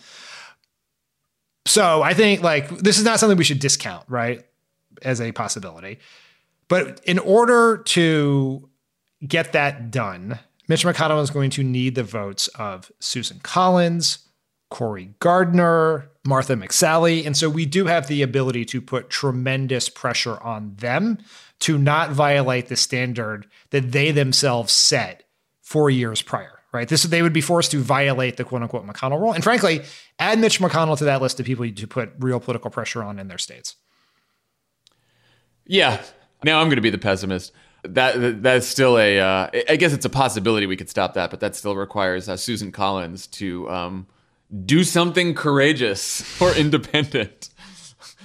so I think like this is not something we should discount, right, as a possibility. But in order to get that done, Mitch McConnell is going to need the votes of Susan Collins, Cory Gardner, Martha McSally. And so we do have the ability to put tremendous pressure on them to not violate the standard that they themselves set four years prior, right? This they would be forced to violate the quote unquote McConnell rule. And frankly, add Mitch McConnell to that list of people to put real political pressure on in their states. Yeah. Now I'm going to be the pessimist that that's still a. Uh, I guess it's a possibility we could stop that, but that still requires uh, Susan Collins to um, do something courageous [LAUGHS] or independent,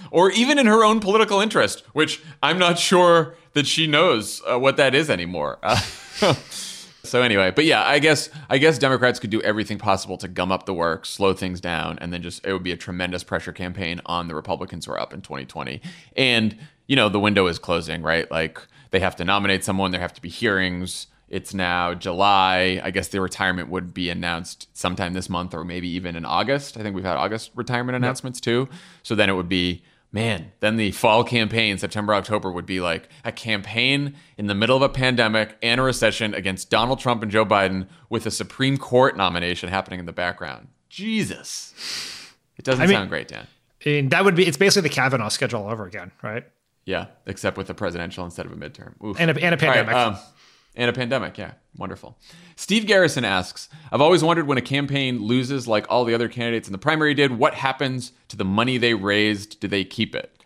or even in her own political interest, which I'm not sure that she knows uh, what that is anymore. [LAUGHS] so anyway, but yeah, I guess I guess Democrats could do everything possible to gum up the work, slow things down, and then just it would be a tremendous pressure campaign on the Republicans who are up in 2020. And you know the window is closing, right? Like they have to nominate someone, there have to be hearings. It's now July. I guess the retirement would be announced sometime this month or maybe even in August. I think we've had August retirement announcements yep. too. So then it would be, man, then the fall campaign, September, October, would be like a campaign in the middle of a pandemic and a recession against Donald Trump and Joe Biden with a Supreme Court nomination happening in the background. Jesus. It doesn't I mean, sound great, Dan. I mean, that would be, it's basically the Kavanaugh schedule all over again, right? Yeah, except with a presidential instead of a midterm. Oof. And a, and a pandemic. Right, um, and a pandemic, yeah. Wonderful. Steve Garrison asks I've always wondered when a campaign loses like all the other candidates in the primary did, what happens to the money they raised? Do they keep it?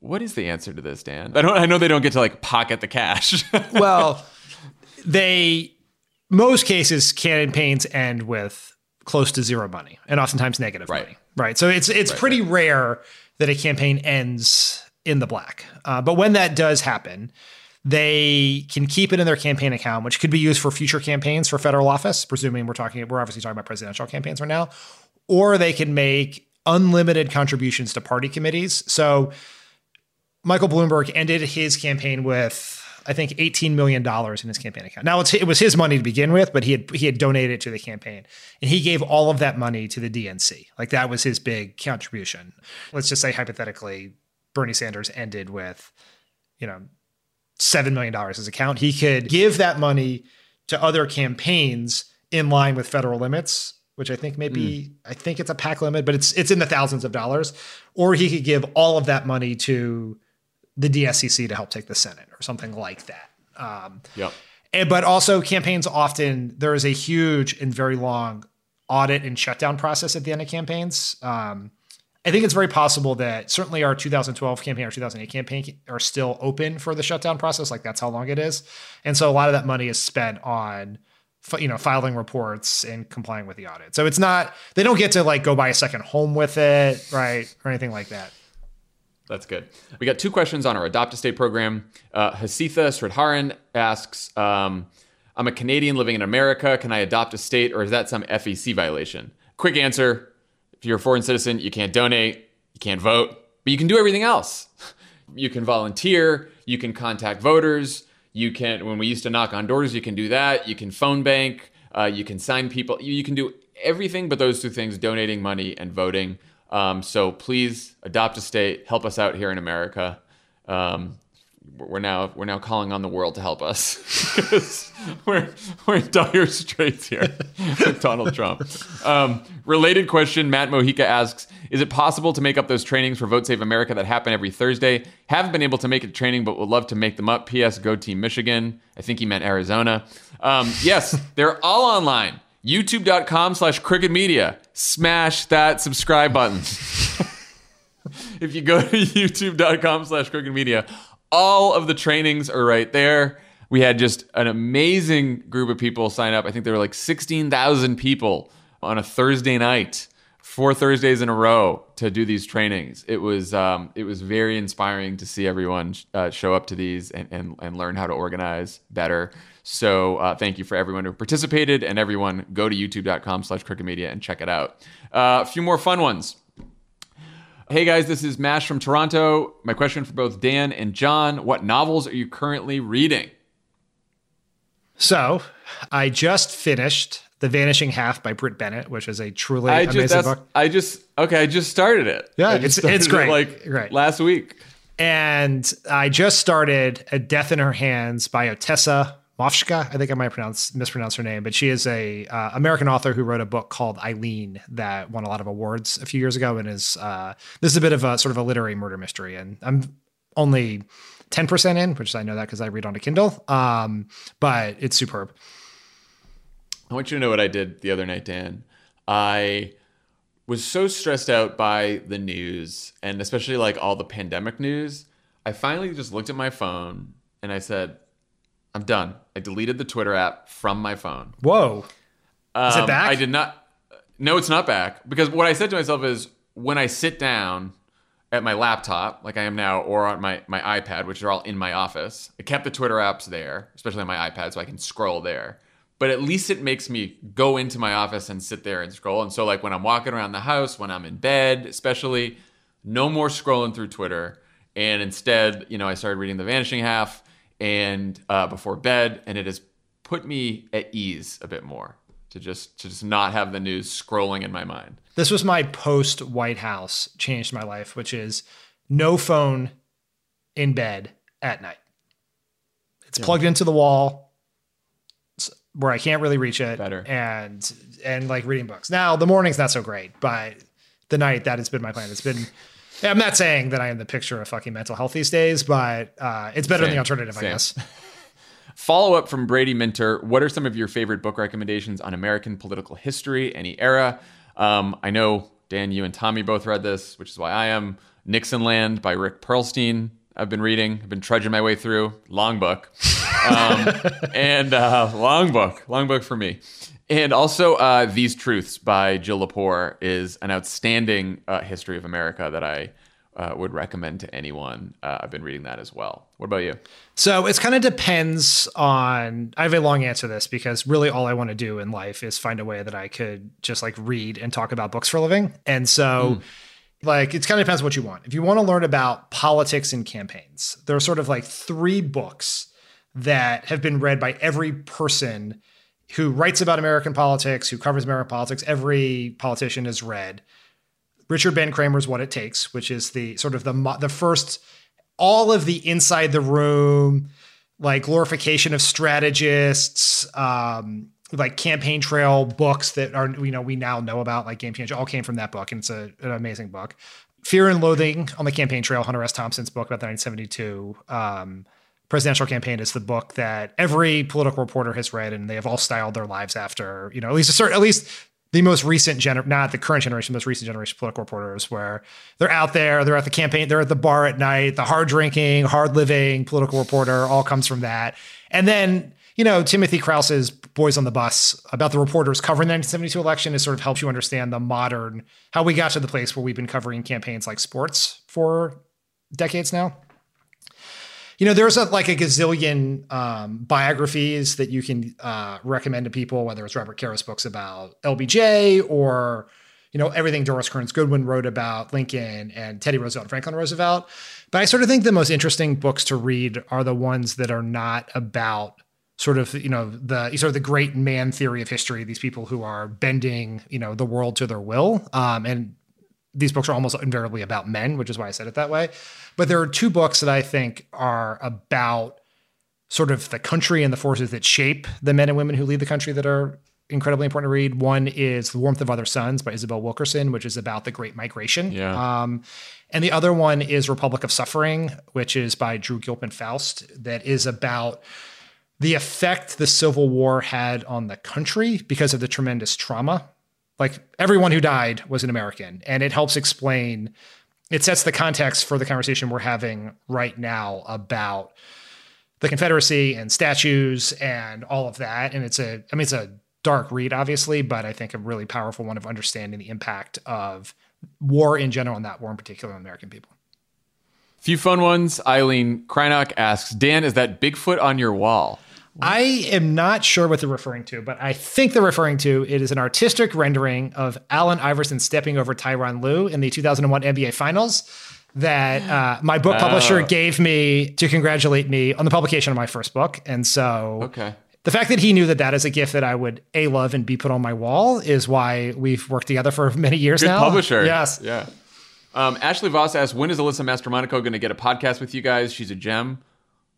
What is the answer to this, Dan? I don't I know they don't get to like pocket the cash. [LAUGHS] well, they most cases campaigns end with close to zero money and oftentimes negative right. money. Right. So it's it's right, pretty right. rare that a campaign ends in the black. Uh, but when that does happen, they can keep it in their campaign account, which could be used for future campaigns for federal office, presuming we're talking, we're obviously talking about presidential campaigns right now, or they can make unlimited contributions to party committees. So Michael Bloomberg ended his campaign with, I think, $18 million in his campaign account. Now it was his money to begin with, but he had he had donated it to the campaign, and he gave all of that money to the DNC. Like that was his big contribution. Let's just say hypothetically, Bernie Sanders ended with, you know, $7 million his account. He could give that money to other campaigns in line with federal limits, which I think maybe, mm. I think it's a PAC limit, but it's, it's in the thousands of dollars. Or he could give all of that money to the DSCC to help take the Senate or something like that. Um, yep. And, but also campaigns often, there is a huge and very long audit and shutdown process at the end of campaigns. Um, I think it's very possible that certainly our 2012 campaign or 2008 campaign are still open for the shutdown process. Like that's how long it is, and so a lot of that money is spent on you know filing reports and complying with the audit. So it's not they don't get to like go buy a second home with it, right, or anything like that. That's good. We got two questions on our Adopt a State program. Uh, Hasitha Sridharan asks, um, "I'm a Canadian living in America. Can I adopt a state, or is that some FEC violation?" Quick answer: if you're a foreign citizen, you can't donate, you can't vote, but you can do everything else. [LAUGHS] You can volunteer, you can contact voters, you can, when we used to knock on doors, you can do that, you can phone bank, uh, you can sign people, you, you, can do everything but those two things donating money and voting. Um, so please adopt a state, help us out here in America. Um, we're now we're now calling on the world to help us [LAUGHS] because we're we're in dire straits here [LAUGHS] with Donald Trump. Um, related question: Matt Mojica asks, "Is it possible to make up those trainings for Vote Save America that happen every Thursday? Haven't been able to make a training, but would love to make them up. P.S. Go Team Michigan. I think he meant Arizona. Um, yes, [LAUGHS] they're all online. YouTube.com/slash Crooked Media. Smash that subscribe button." if you go to youtube.com slash crooked media all of the trainings are right there. We had just an amazing group of people sign up. I think there were like 16,000 people on a Thursday night four Thursdays in a row to do these trainings. It was um, it was very inspiring to see everyone uh, show up to these and, and and learn how to organize better. So uh, thank you for everyone who participated and everyone go to youtube.com slash crooked media and check it out. Uh, a few more fun ones. Hey guys, this is Mash from Toronto. My question for both Dan and John What novels are you currently reading? So I just finished The Vanishing Half by Brit Bennett, which is a truly I amazing just, book. I just, okay, I just started it. Yeah, it's, it's great. It like great. last week. And I just started A Death in Her Hands by Ottessa Moshfegh. I think I might pronounce mispronounce her name, but she is a uh, American author who wrote a book called Eileen that won a lot of awards a few years ago, and is uh, this is a bit of a sort of a literary murder mystery. And I'm only ten percent in, which I know that because I read on a Kindle, um, but it's superb. I want you to know what I did the other night, Dan. I was so stressed out by the news and especially like all the pandemic news. I finally just looked at my phone and I said, I'm done. I deleted the Twitter app from my phone. Whoa. Um, is it back? I did not. No, it's not back. Because what I said to myself is when I sit down at my laptop, like I am now, or on my, my iPad, which are all in my office, I kept the Twitter apps there, especially on my iPad, so I can scroll there. But at least it makes me go into my office and sit there and scroll. And so, like when I'm walking around the house, when I'm in bed, especially, no more scrolling through Twitter. And instead, you know, I started reading The Vanishing Half and uh, before bed, and it has put me at ease a bit more to just to just not have the news scrolling in my mind. This was my post White House changed my life, which is no phone in bed at night. It's yeah. plugged into the wall where I can't really reach it. Better. And and like reading books. Now the morning's not so great, but the night that has been my plan. It's been I'm not saying that I am the picture of fucking mental health these days, but uh, it's better Same. than the alternative, Same. I guess. [LAUGHS] Follow up from Brady Minter. What are some of your favorite book recommendations on American political history, any era? Um, I know, Dan, you and Tommy both read this, which is why I am. Nixonland by Rick Perlstein. I've been reading. I've been trudging my way through. Long book. [LAUGHS] Um, [LAUGHS] and uh, long book. Long book for me. And also, uh, These Truths by Jill Lepore is an outstanding uh, history of America that I uh, would recommend to anyone. Uh, I've been reading that as well. What about you? So it kind of depends on. I have a long answer to this because really all I want to do in life is find a way that I could just like read and talk about books for a living. And so. Mm. Like it kind of depends what you want. If you want to learn about politics and campaigns, there are sort of like three books that have been read by every person who writes about American politics, who covers American politics. Every politician has read Richard Ben Cramer's What It Takes, which is the sort of the the first all of the inside the room, like glorification of strategists, um, like campaign trail books that are you know we now know about, like Game Changer, all came from that book, and it's a, an amazing book. Fear and Loathing on the Campaign Trail, Hunter S. Thompson's book about the 1972 um, presidential campaign is the book that every political reporter has read, and they have all styled their lives after. You know, at least a certain, at least the most recent gener, not the current generation, most recent generation political reporters, where they're out there, they're at the campaign, they're at the bar at night. The hard drinking, hard living political reporter all comes from that, and then. You know, Timothy Crouse's Boys on the Bus about the reporters covering the 1972 election is sort of helps you understand the modern, how we got to the place where we've been covering campaigns like sports for decades now you know, there's a, like a gazillion um, biographies that you can uh, recommend to people, whether it's Robert Caro's books about LBJ or, you know, everything Doris Kearns Goodwin wrote about Lincoln and Teddy Roosevelt and Franklin Roosevelt. But I sort of think the most interesting books to read are the ones that are not about sort of you know the sort of the great man theory of history these people who are bending you know the world to their will um, and these books are almost invariably about men, which is why I said it that way. But there are two books that I think are about sort of the country and the forces that shape the men and women who lead the country that are incredibly important to read. One is The Warmth of Other Suns by Isabel Wilkerson, which is about the Great Migration. Yeah. Um, and the other one is Republic of Suffering, which is by Drew Gilpin Faust, that is about the effect the Civil War had on the country because of the tremendous trauma like everyone who died was an American, and it helps explain. It sets the context for the conversation we're having right now about the Confederacy and statues and all of that. And it's a, I mean, it's a dark read, obviously, but I think a really powerful one of understanding the impact of war in general and that war in particular on American people. Few fun ones. Eileen Krynock asks, Dan, is that Bigfoot on your wall? I am not sure what they're referring to, but I think they're referring to it is an artistic rendering of Allen Iverson stepping over Tyronn Lue in the 2001 NBA Finals that uh, my book publisher Oh. gave me to congratulate me on the publication of my first book. And so Okay. the fact that he knew that that is a gift that I would A, love and B, put on my wall is why we've worked together for [LAUGHS] many years Good now. publisher. Yes. Yeah. Um, Ashley Voss asks, when is Alyssa Mastromonaco going to get a podcast with you guys? She's a gem.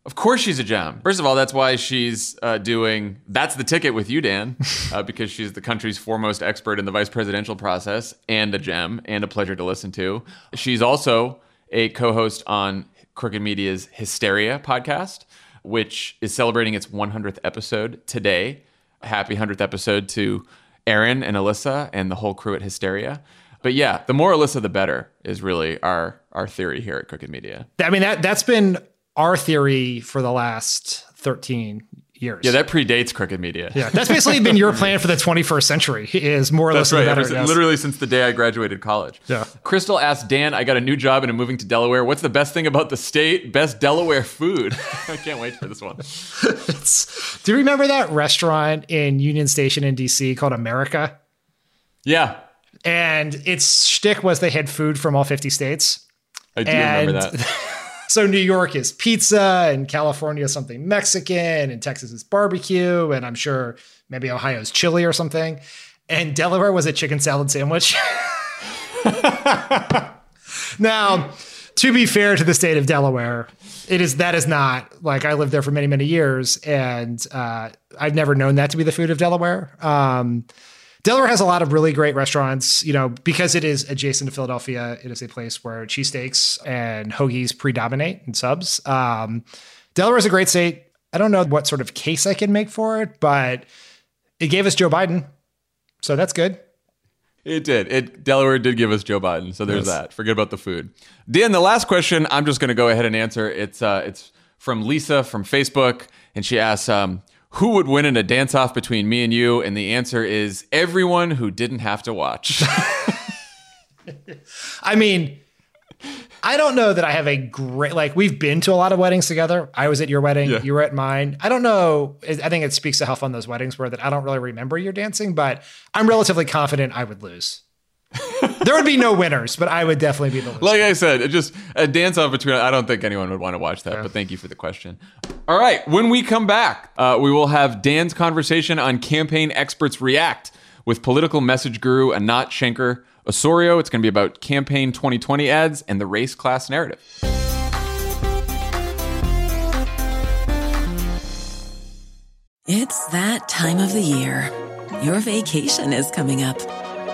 Of course she's a gem. First of all, that's why she's uh, doing That's the Ticket with you, Dan, [LAUGHS] uh, because she's the country's foremost expert in the vice presidential process and a gem and a pleasure to listen to. She's also a co host on Crooked Media's Hysteria podcast, which is celebrating its 100th episode today. Happy 100th episode to Aaron and Alyssa and the whole crew at Hysteria. But yeah, the more Alyssa, the better is really our our theory here at Crooked Media. I mean, that, that's been our theory for the last 13 years. Yeah, that predates Crooked Media. Yeah, that's basically been your plan for the 21st century is more or That's less right. better. Yes. Literally since the day I graduated college. Yeah. Crystal asked Dan, I got a new job and I'm moving to Delaware. What's the best thing about the state? Best Delaware food. [LAUGHS] I can't wait for this one. [LAUGHS] Do you remember that restaurant in Union Station in DC called America? Yeah, And its shtick was they had food from all 50 states. I do And remember that. [LAUGHS] so New York is pizza, and California is something Mexican, and Texas is barbecue, and I'm sure maybe Ohio's chili or something. And Delaware was a chicken salad sandwich. [LAUGHS] now, to be fair to the state of Delaware, it is that is not like I lived there for many many years, and uh, I've never known that to be the food of Delaware. Um, Delaware has a lot of really great restaurants, you know, because it is adjacent to Philadelphia. It is a place where cheesesteaks and hoagies predominate and subs. Um, Delaware is a great state. I don't know what sort of case I can make for it, but it gave us Joe Biden. So that's good. It did. It Delaware did give us Joe Biden, so there's Yes. that. Forget about the food. Dan, the last question I'm just going to go ahead and answer. It's uh, it's from Lisa from Facebook, and she asks, um, "Who would win in a dance off between me and you?" And the answer is everyone who didn't have to watch. [LAUGHS] I mean, I don't know that I have a great like we've been to a lot of weddings together. I was at your wedding, Yeah. you were at mine. I don't know. I think it speaks to how fun those weddings were that I don't really remember your dancing, but I'm relatively confident I would lose. There would be no winners, but I would definitely be the loser. like I said, it just a dance off between. I don't think anyone would want to watch that, but thank you for the question. All right, when we come back, uh, we will have Dan's conversation on campaign experts react with political message guru Anat Schenker Osorio. It's going to be about campaign 2020 ads and the race class narrative. It's that time of the year. Your vacation is coming up.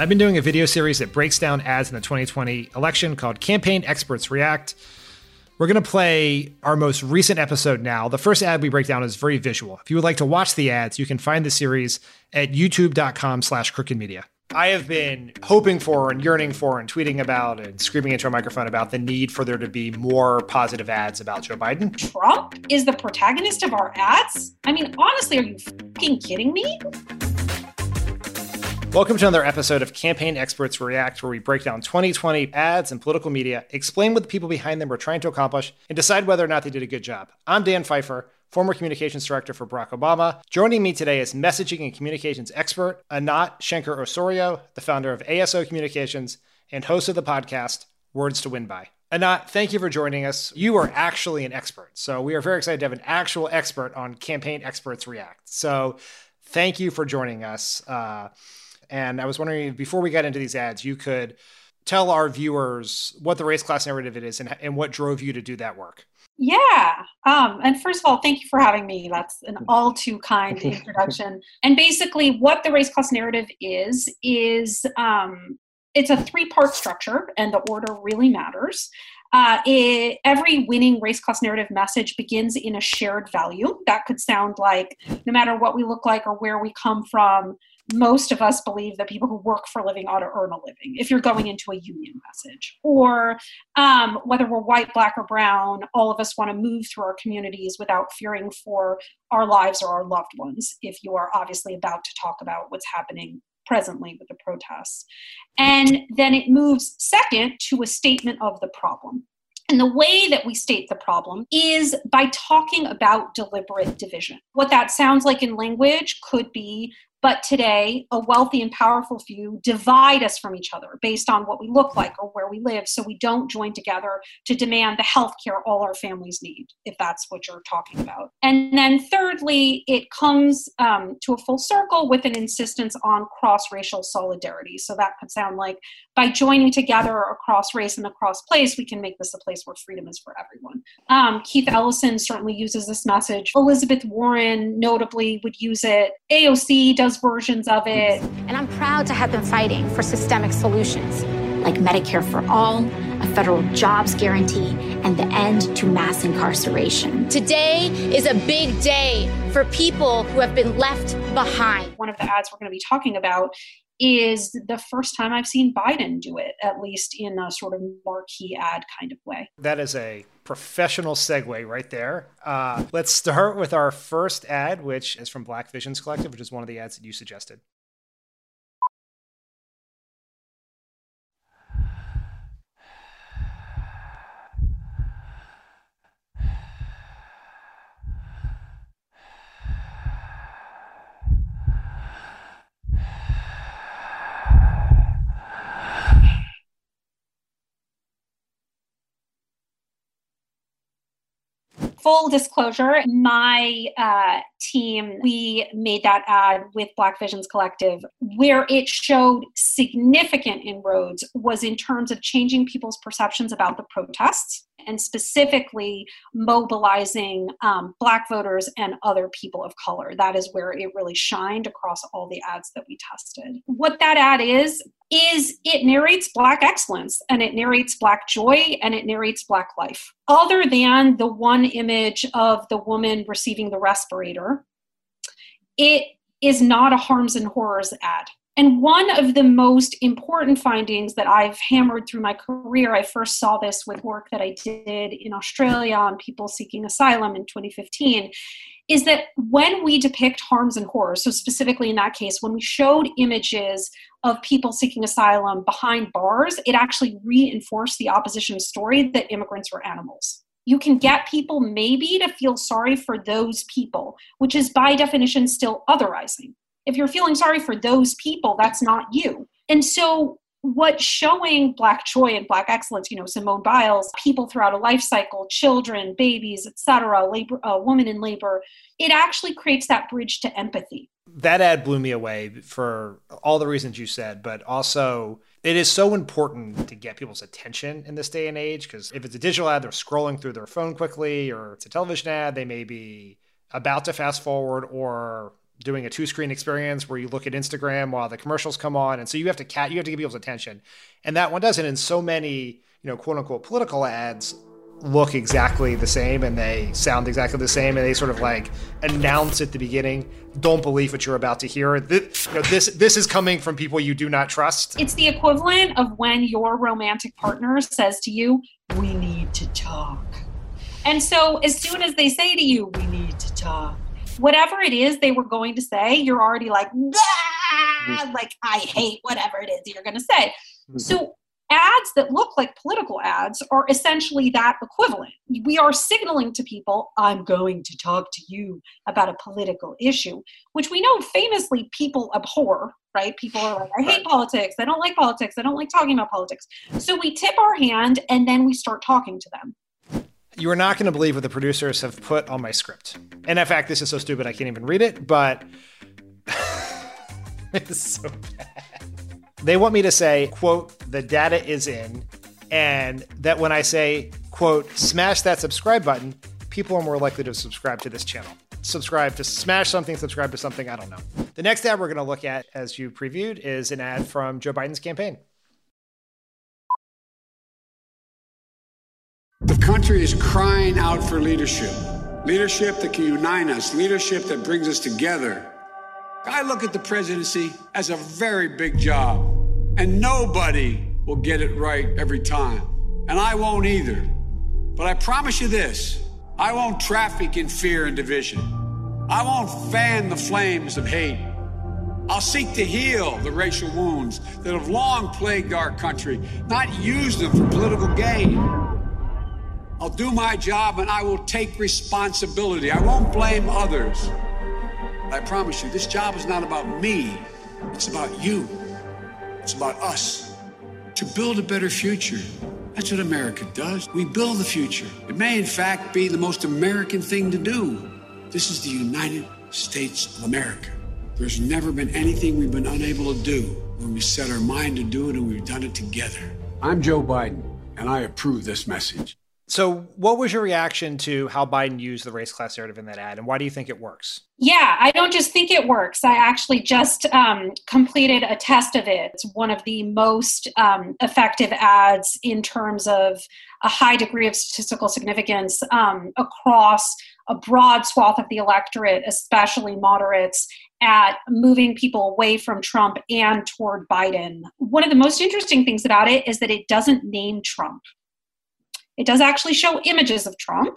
I've been doing a video series that breaks down ads in the 2020 election called Campaign Experts React. We're going to play our most recent episode now. The first ad we break down is very visual. If you would like to watch the ads, you can find the series at youtube.com slash crookedmedia. I have been hoping for and yearning for and tweeting about and screaming into a microphone about the need for there to be more positive ads about Joe Biden. Trump is the protagonist of our ads? I mean, honestly, are you fucking kidding me? Welcome to another episode of Campaign Experts React, where we break down 2020 ads and political media, explain what the people behind them were trying to accomplish, and decide whether or not they did a good job. I'm Dan Pfeiffer, former communications director for Barack Obama. Joining me today is messaging and communications expert Anat Shenker-Osorio, the founder of ASO Communications and host of the podcast Words to Win By. Anat, thank you for joining us. You are actually an expert. So we are very excited to have an actual expert on Campaign Experts React. So thank you for joining us. Uh, and I was wondering, before we got into these ads, you could tell our viewers what the race class narrative it is and, and what drove you to do that work. Yeah. Um, and first of all, thank you for having me. That's an all too kind [LAUGHS] introduction. and basically, what the race class narrative is, is um, it's a three part structure, and the order really matters. Uh, it, every winning race class narrative message begins in a shared value. That could sound like no matter what we look like or where we come from, most of us believe that people who work for a living ought to earn a living if you're going into a union message. Or um, whether we're white black or brown all of us want to move through our communities without fearing for our lives or our loved ones if you are obviously about to talk about what's happening presently with the protests. And then it moves second to a statement of the problem. And the way that we state the problem is by talking about deliberate division. What that sounds like in language could be but today, a wealthy and powerful few divide us from each other based on what we look like or where we live, so we don't join together to demand the health care all our families need, if that's what you're talking about. And then, thirdly, it comes um, to a full circle with an insistence on cross racial solidarity. So that could sound like by joining together across race and across place, we can make this a place where freedom is for everyone. Um, Keith Ellison certainly uses this message. Elizabeth Warren, notably, would use it. AOC does versions of it. And I'm proud to have been fighting for systemic solutions like Medicare for all, a federal jobs guarantee, and the end to mass incarceration. Today is a big day for people who have been left behind. One of the ads we're going to be talking about is the first time I've seen Biden do it, at least in a sort of marquee ad kind of way. That is a professional segue right there. Uh, let's start with our first ad, which is from Black Visions Collective, which is one of the ads that you suggested. Full disclosure, my uh, team, we made that ad with Black Visions Collective. Where it showed significant inroads was in terms of changing people's perceptions about the protests and specifically mobilizing um, Black voters and other people of color. That is where it really shined across all the ads that we tested. What that ad is, is it narrates Black excellence and it narrates Black joy and it narrates Black life. Other than the one image of the woman receiving the respirator, it is not a harms and horrors ad. And one of the most important findings that I've hammered through my career, I first saw this with work that I did in Australia on people seeking asylum in 2015, is that when we depict harms and horrors, so specifically in that case, when we showed images of people seeking asylum behind bars, it actually reinforced the opposition story that immigrants were animals. You can get people maybe to feel sorry for those people, which is by definition still otherizing if you're feeling sorry for those people, that's not you. And so what showing black joy and black excellence you know simone biles people throughout a life cycle children babies etc labor a woman in labor it actually creates that bridge to empathy that ad blew me away for all the reasons you said but also it is so important to get people's attention in this day and age because if it's a digital ad they're scrolling through their phone quickly or it's a television ad they may be about to fast forward or doing a two screen experience where you look at Instagram while the commercials come on. And so you have to cat, you have to give people's attention. And that one doesn't. And so many, you know, quote unquote political ads look exactly the same and they sound exactly the same and they sort of like announce at the beginning don't believe what you're about to hear this, you know, this this is coming from people you do not trust it's the equivalent of when your romantic partner says to you we need to talk and so as soon as they say to you we need to talk whatever it is they were going to say, you're already like, mm-hmm. like I hate whatever it is you're going to say. Mm-hmm. So ads that look like political ads are essentially that equivalent. We are signaling to people, I'm going to talk to you about a political issue, which we know famously people abhor, right? People are like, I hate politics. I don't like politics. I don't like talking about politics. So we tip our hand and then we start talking to them you are not going to believe what the producers have put on my script. And in fact, this is so stupid I can't even read it, but [LAUGHS] it's so bad. They want me to say, quote, the data is in, and that when I say, quote, smash that subscribe button, people are more likely to subscribe to this channel. Subscribe to smash something, subscribe to something, I don't know. The next ad we're going to look at, as you previewed, is an ad from Joe Biden's campaign. The country is crying out for leadership. Leadership that can unite us, leadership that brings us together. I look at the presidency as a very big job, and nobody will get it right every time. And I won't either. But I promise you this I won't traffic in fear and division. I won't fan the flames of hate. I'll seek to heal the racial wounds that have long plagued our country, not use them for political gain. I'll do my job and I will take responsibility. I won't blame others. I promise you, this job is not about me, it's about you. It's about us. To build a better future. That's what America does. We build the future. It may, in fact, be the most American thing to do. This is the United States of America. There's never been anything we've been unable to do when we set our mind to do it and we've done it together. I'm Joe Biden, and I approve this message. So, what was your reaction to how Biden used the race class narrative in that ad, and why do you think it works? Yeah, I don't just think it works. I actually just um, completed a test of it. It's one of the most um, effective ads in terms of a high degree of statistical significance um, across a broad swath of the electorate, especially moderates, at moving people away from Trump and toward Biden. One of the most interesting things about it is that it doesn't name Trump. It does actually show images of Trump,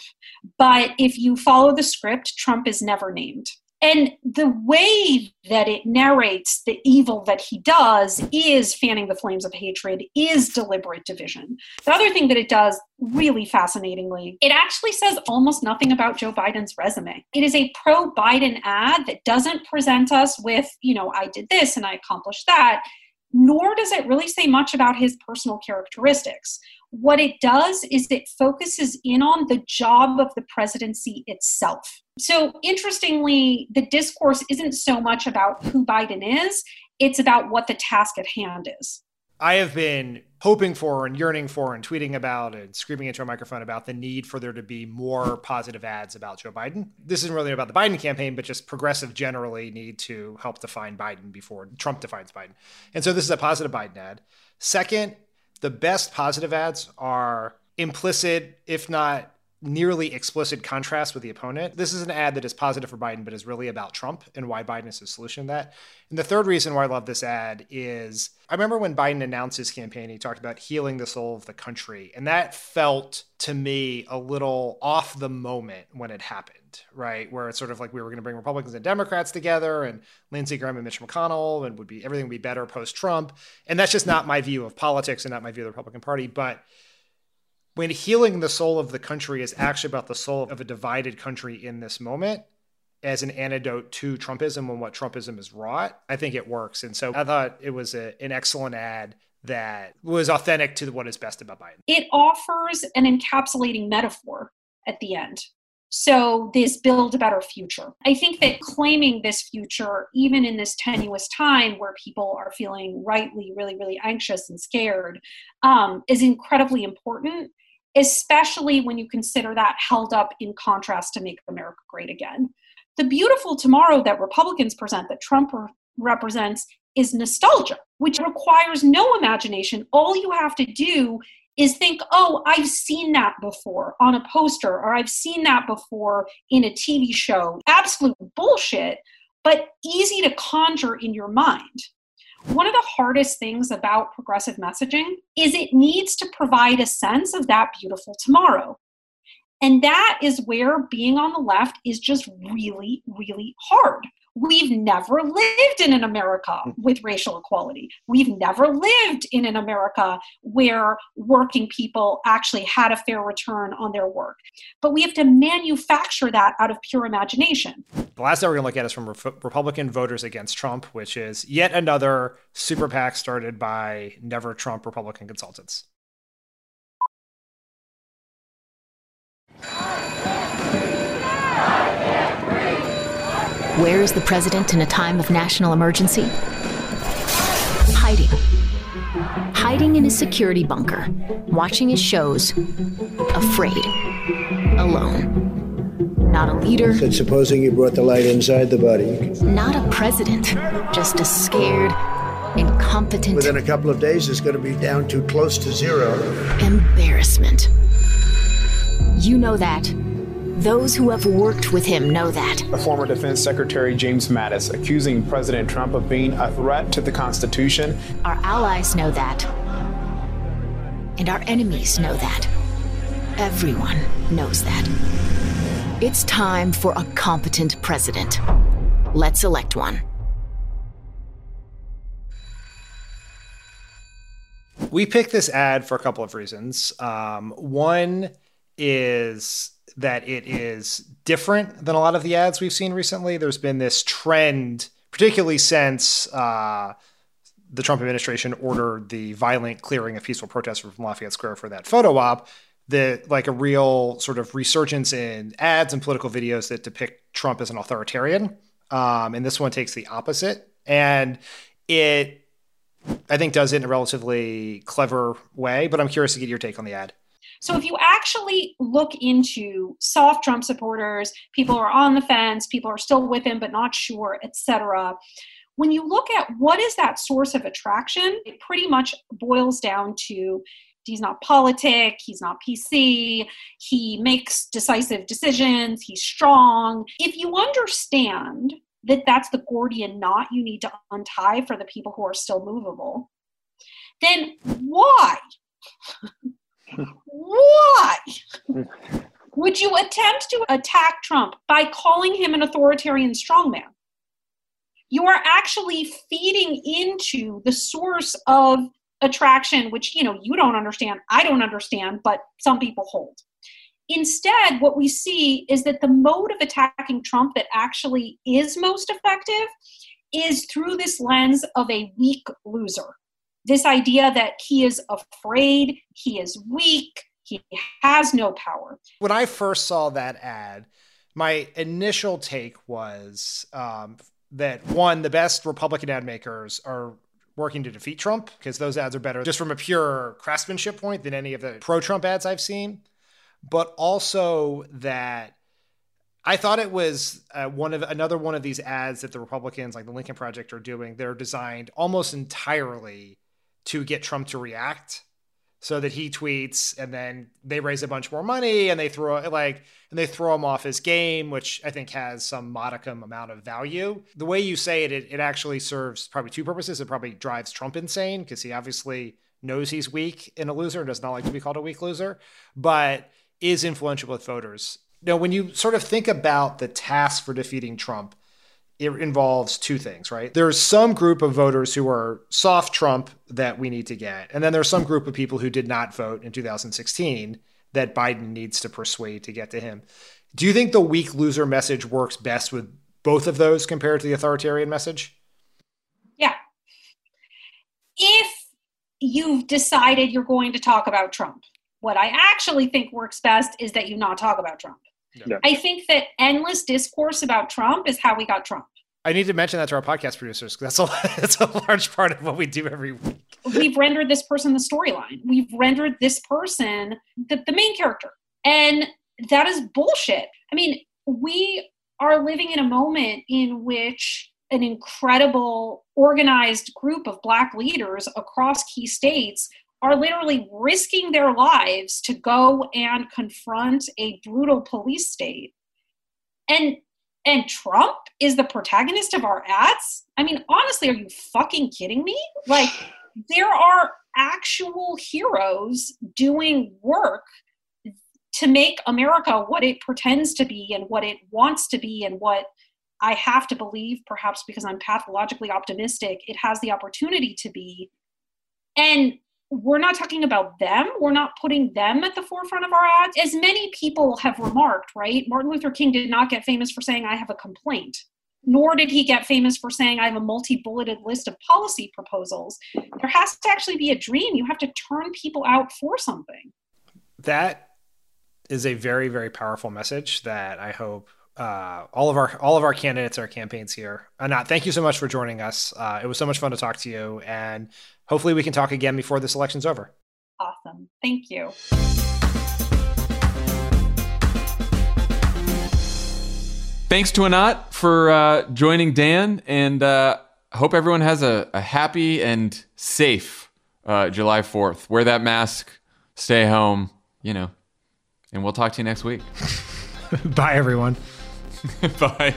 but if you follow the script, Trump is never named. And the way that it narrates the evil that he does is fanning the flames of hatred, is deliberate division. The other thing that it does, really fascinatingly, it actually says almost nothing about Joe Biden's resume. It is a pro Biden ad that doesn't present us with, you know, I did this and I accomplished that, nor does it really say much about his personal characteristics what it does is it focuses in on the job of the presidency itself. So, interestingly, the discourse isn't so much about who Biden is, it's about what the task at hand is. I have been hoping for and yearning for and tweeting about and screaming into a microphone about the need for there to be more positive ads about Joe Biden. This isn't really about the Biden campaign, but just progressive generally need to help define Biden before Trump defines Biden. And so this is a positive Biden ad. Second, the best positive ads are implicit, if not nearly explicit contrast with the opponent. This is an ad that is positive for Biden, but is really about Trump and why Biden is the solution to that. And the third reason why I love this ad is I remember when Biden announced his campaign, he talked about healing the soul of the country. And that felt to me a little off the moment when it happened, right? Where it's sort of like we were going to bring Republicans and Democrats together and Lindsey Graham and Mitch McConnell and would be everything would be better post Trump. And that's just not my view of politics and not my view of the Republican Party. But when healing the soul of the country is actually about the soul of a divided country in this moment as an antidote to Trumpism and what Trumpism has wrought, I think it works. And so I thought it was a, an excellent ad that was authentic to what is best about Biden. It offers an encapsulating metaphor at the end. So, this build a better future. I think that claiming this future, even in this tenuous time where people are feeling rightly really, really anxious and scared, um, is incredibly important especially when you consider that held up in contrast to Make America Great Again. The beautiful tomorrow that Republicans present, that Trump represents, is nostalgia, which requires no imagination. All you have to do is think, oh, I've seen that before on a poster, or I've seen that before in a TV show. Absolute bullshit, but easy to conjure in your mind. One of the hardest things about progressive messaging is it needs to provide a sense of that beautiful tomorrow. And that is where being on the left is just really, really hard. We've never lived in an America hmm. with racial equality. We've never lived in an America where working people actually had a fair return on their work. But we have to manufacture that out of pure imagination. The last that we're going to look at is from Re- Republican Voters Against Trump, which is yet another super PAC started by Never Trump Republican consultants. Where is the president in a time of national emergency? Hiding. hiding in his security bunker, watching his shows, afraid, alone. Not a leader. Said supposing you brought the light inside the body. Not a president. Just a scared, incompetent. Within a couple of days, it's going to be down to close to zero. Embarrassment. You know that. Those who have worked with him know that. The former Defense Secretary James Mattis accusing President Trump of being a threat to the Constitution. Our allies know that. And our enemies know that. Everyone knows that. It's time for a competent president. Let's elect one. We picked this ad for a couple of reasons. Um, one is that it is different than a lot of the ads we've seen recently. There's been this trend, particularly since uh, the Trump administration ordered the violent clearing of peaceful protesters from Lafayette Square for that photo op that like a real sort of resurgence in ads and political videos that depict Trump as an authoritarian. Um, and this one takes the opposite. And it, I think, does it in a relatively clever way. But I'm curious to get your take on the ad. So if you actually look into soft Trump supporters, people are on the fence, people are still with him but not sure, etc. When you look at what is that source of attraction, it pretty much boils down to he's not politic, he's not PC, he makes decisive decisions, he's strong. If you understand that that's the Gordian knot you need to untie for the people who are still movable, then why? [LAUGHS] why would you attempt to attack Trump by calling him an authoritarian strongman? You are actually feeding into the source of attraction, which you know you don't understand, I don't understand, but some people hold. Instead, what we see is that the mode of attacking Trump that actually is most effective is through this lens of a weak loser. This idea that he is afraid, he is weak, he has no power. When I first saw that ad, my initial take was um, that one, the best Republican ad makers are working to defeat Trump because those ads are better just from a pure craftsmanship point than any of the pro Trump ads I've seen. But also that I thought it was uh, one of another one of these ads that the Republicans, like the Lincoln Project, are doing. They're designed almost entirely to get Trump to react so that he tweets and then they raise a bunch more money and they throw like and they throw him off his game which i think has some modicum amount of value. The way you say it it, it actually serves probably two purposes. It probably drives trump insane because he obviously knows he's weak and a loser and does not like to be called a weak loser but is influential with voters. Now when you sort of think about the task for defeating trump it involves two things, right? There's some group of voters who are soft Trump that we need to get. And then there's some group of people who did not vote in 2016 that Biden needs to persuade to get to him. Do you think the weak loser message works best with both of those compared to the authoritarian message? Yeah. If you've decided you're going to talk about Trump, what I actually think works best is that you not talk about Trump. Yeah. I think that endless discourse about Trump is how we got Trump. I need to mention that to our podcast producers because that's a [LAUGHS] that's a large part of what we do every week. We've rendered this person the storyline. We've rendered this person the, the main character, and that is bullshit. I mean, we are living in a moment in which an incredible organized group of black leaders across key states are literally risking their lives to go and confront a brutal police state. And and Trump is the protagonist of our ads? I mean, honestly, are you fucking kidding me? Like there are actual heroes doing work to make America what it pretends to be and what it wants to be and what I have to believe, perhaps because I'm pathologically optimistic, it has the opportunity to be. And we're not talking about them. We're not putting them at the forefront of our ads. As many people have remarked, right? Martin Luther King did not get famous for saying, I have a complaint, nor did he get famous for saying, I have a multi bulleted list of policy proposals. There has to actually be a dream. You have to turn people out for something. That is a very, very powerful message that I hope uh, all of our all of our candidates, our campaigns hear. Anat, thank you so much for joining us. Uh, it was so much fun to talk to you, and hopefully we can talk again before this election's over. Awesome. Thank you. Thanks to Anat for uh, joining Dan, and uh, hope everyone has a, a happy and safe uh, July 4th. Wear that mask, stay home, you know, and we'll talk to you next week. [LAUGHS] Bye, everyone. [LAUGHS] Bye.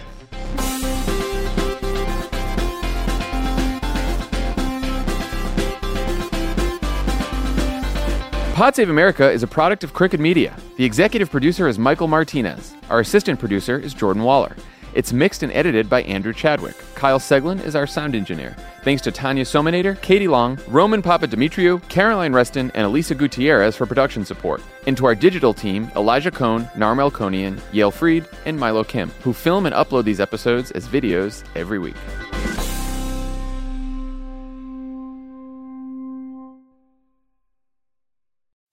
Pod Save America is a product of Crooked Media. The executive producer is Michael Martinez. Our assistant producer is Jordan Waller. It's mixed and edited by Andrew Chadwick. Kyle Seglin is our sound engineer. Thanks to Tanya Somanader, Katie Long, Roman Papadimitriou, Caroline Reston, and Elisa Gutierrez for production support. And to our digital team, Elijah Cone, Narmel Konian, Yale Freed, and Milo Kim, who film and upload these episodes as videos every week.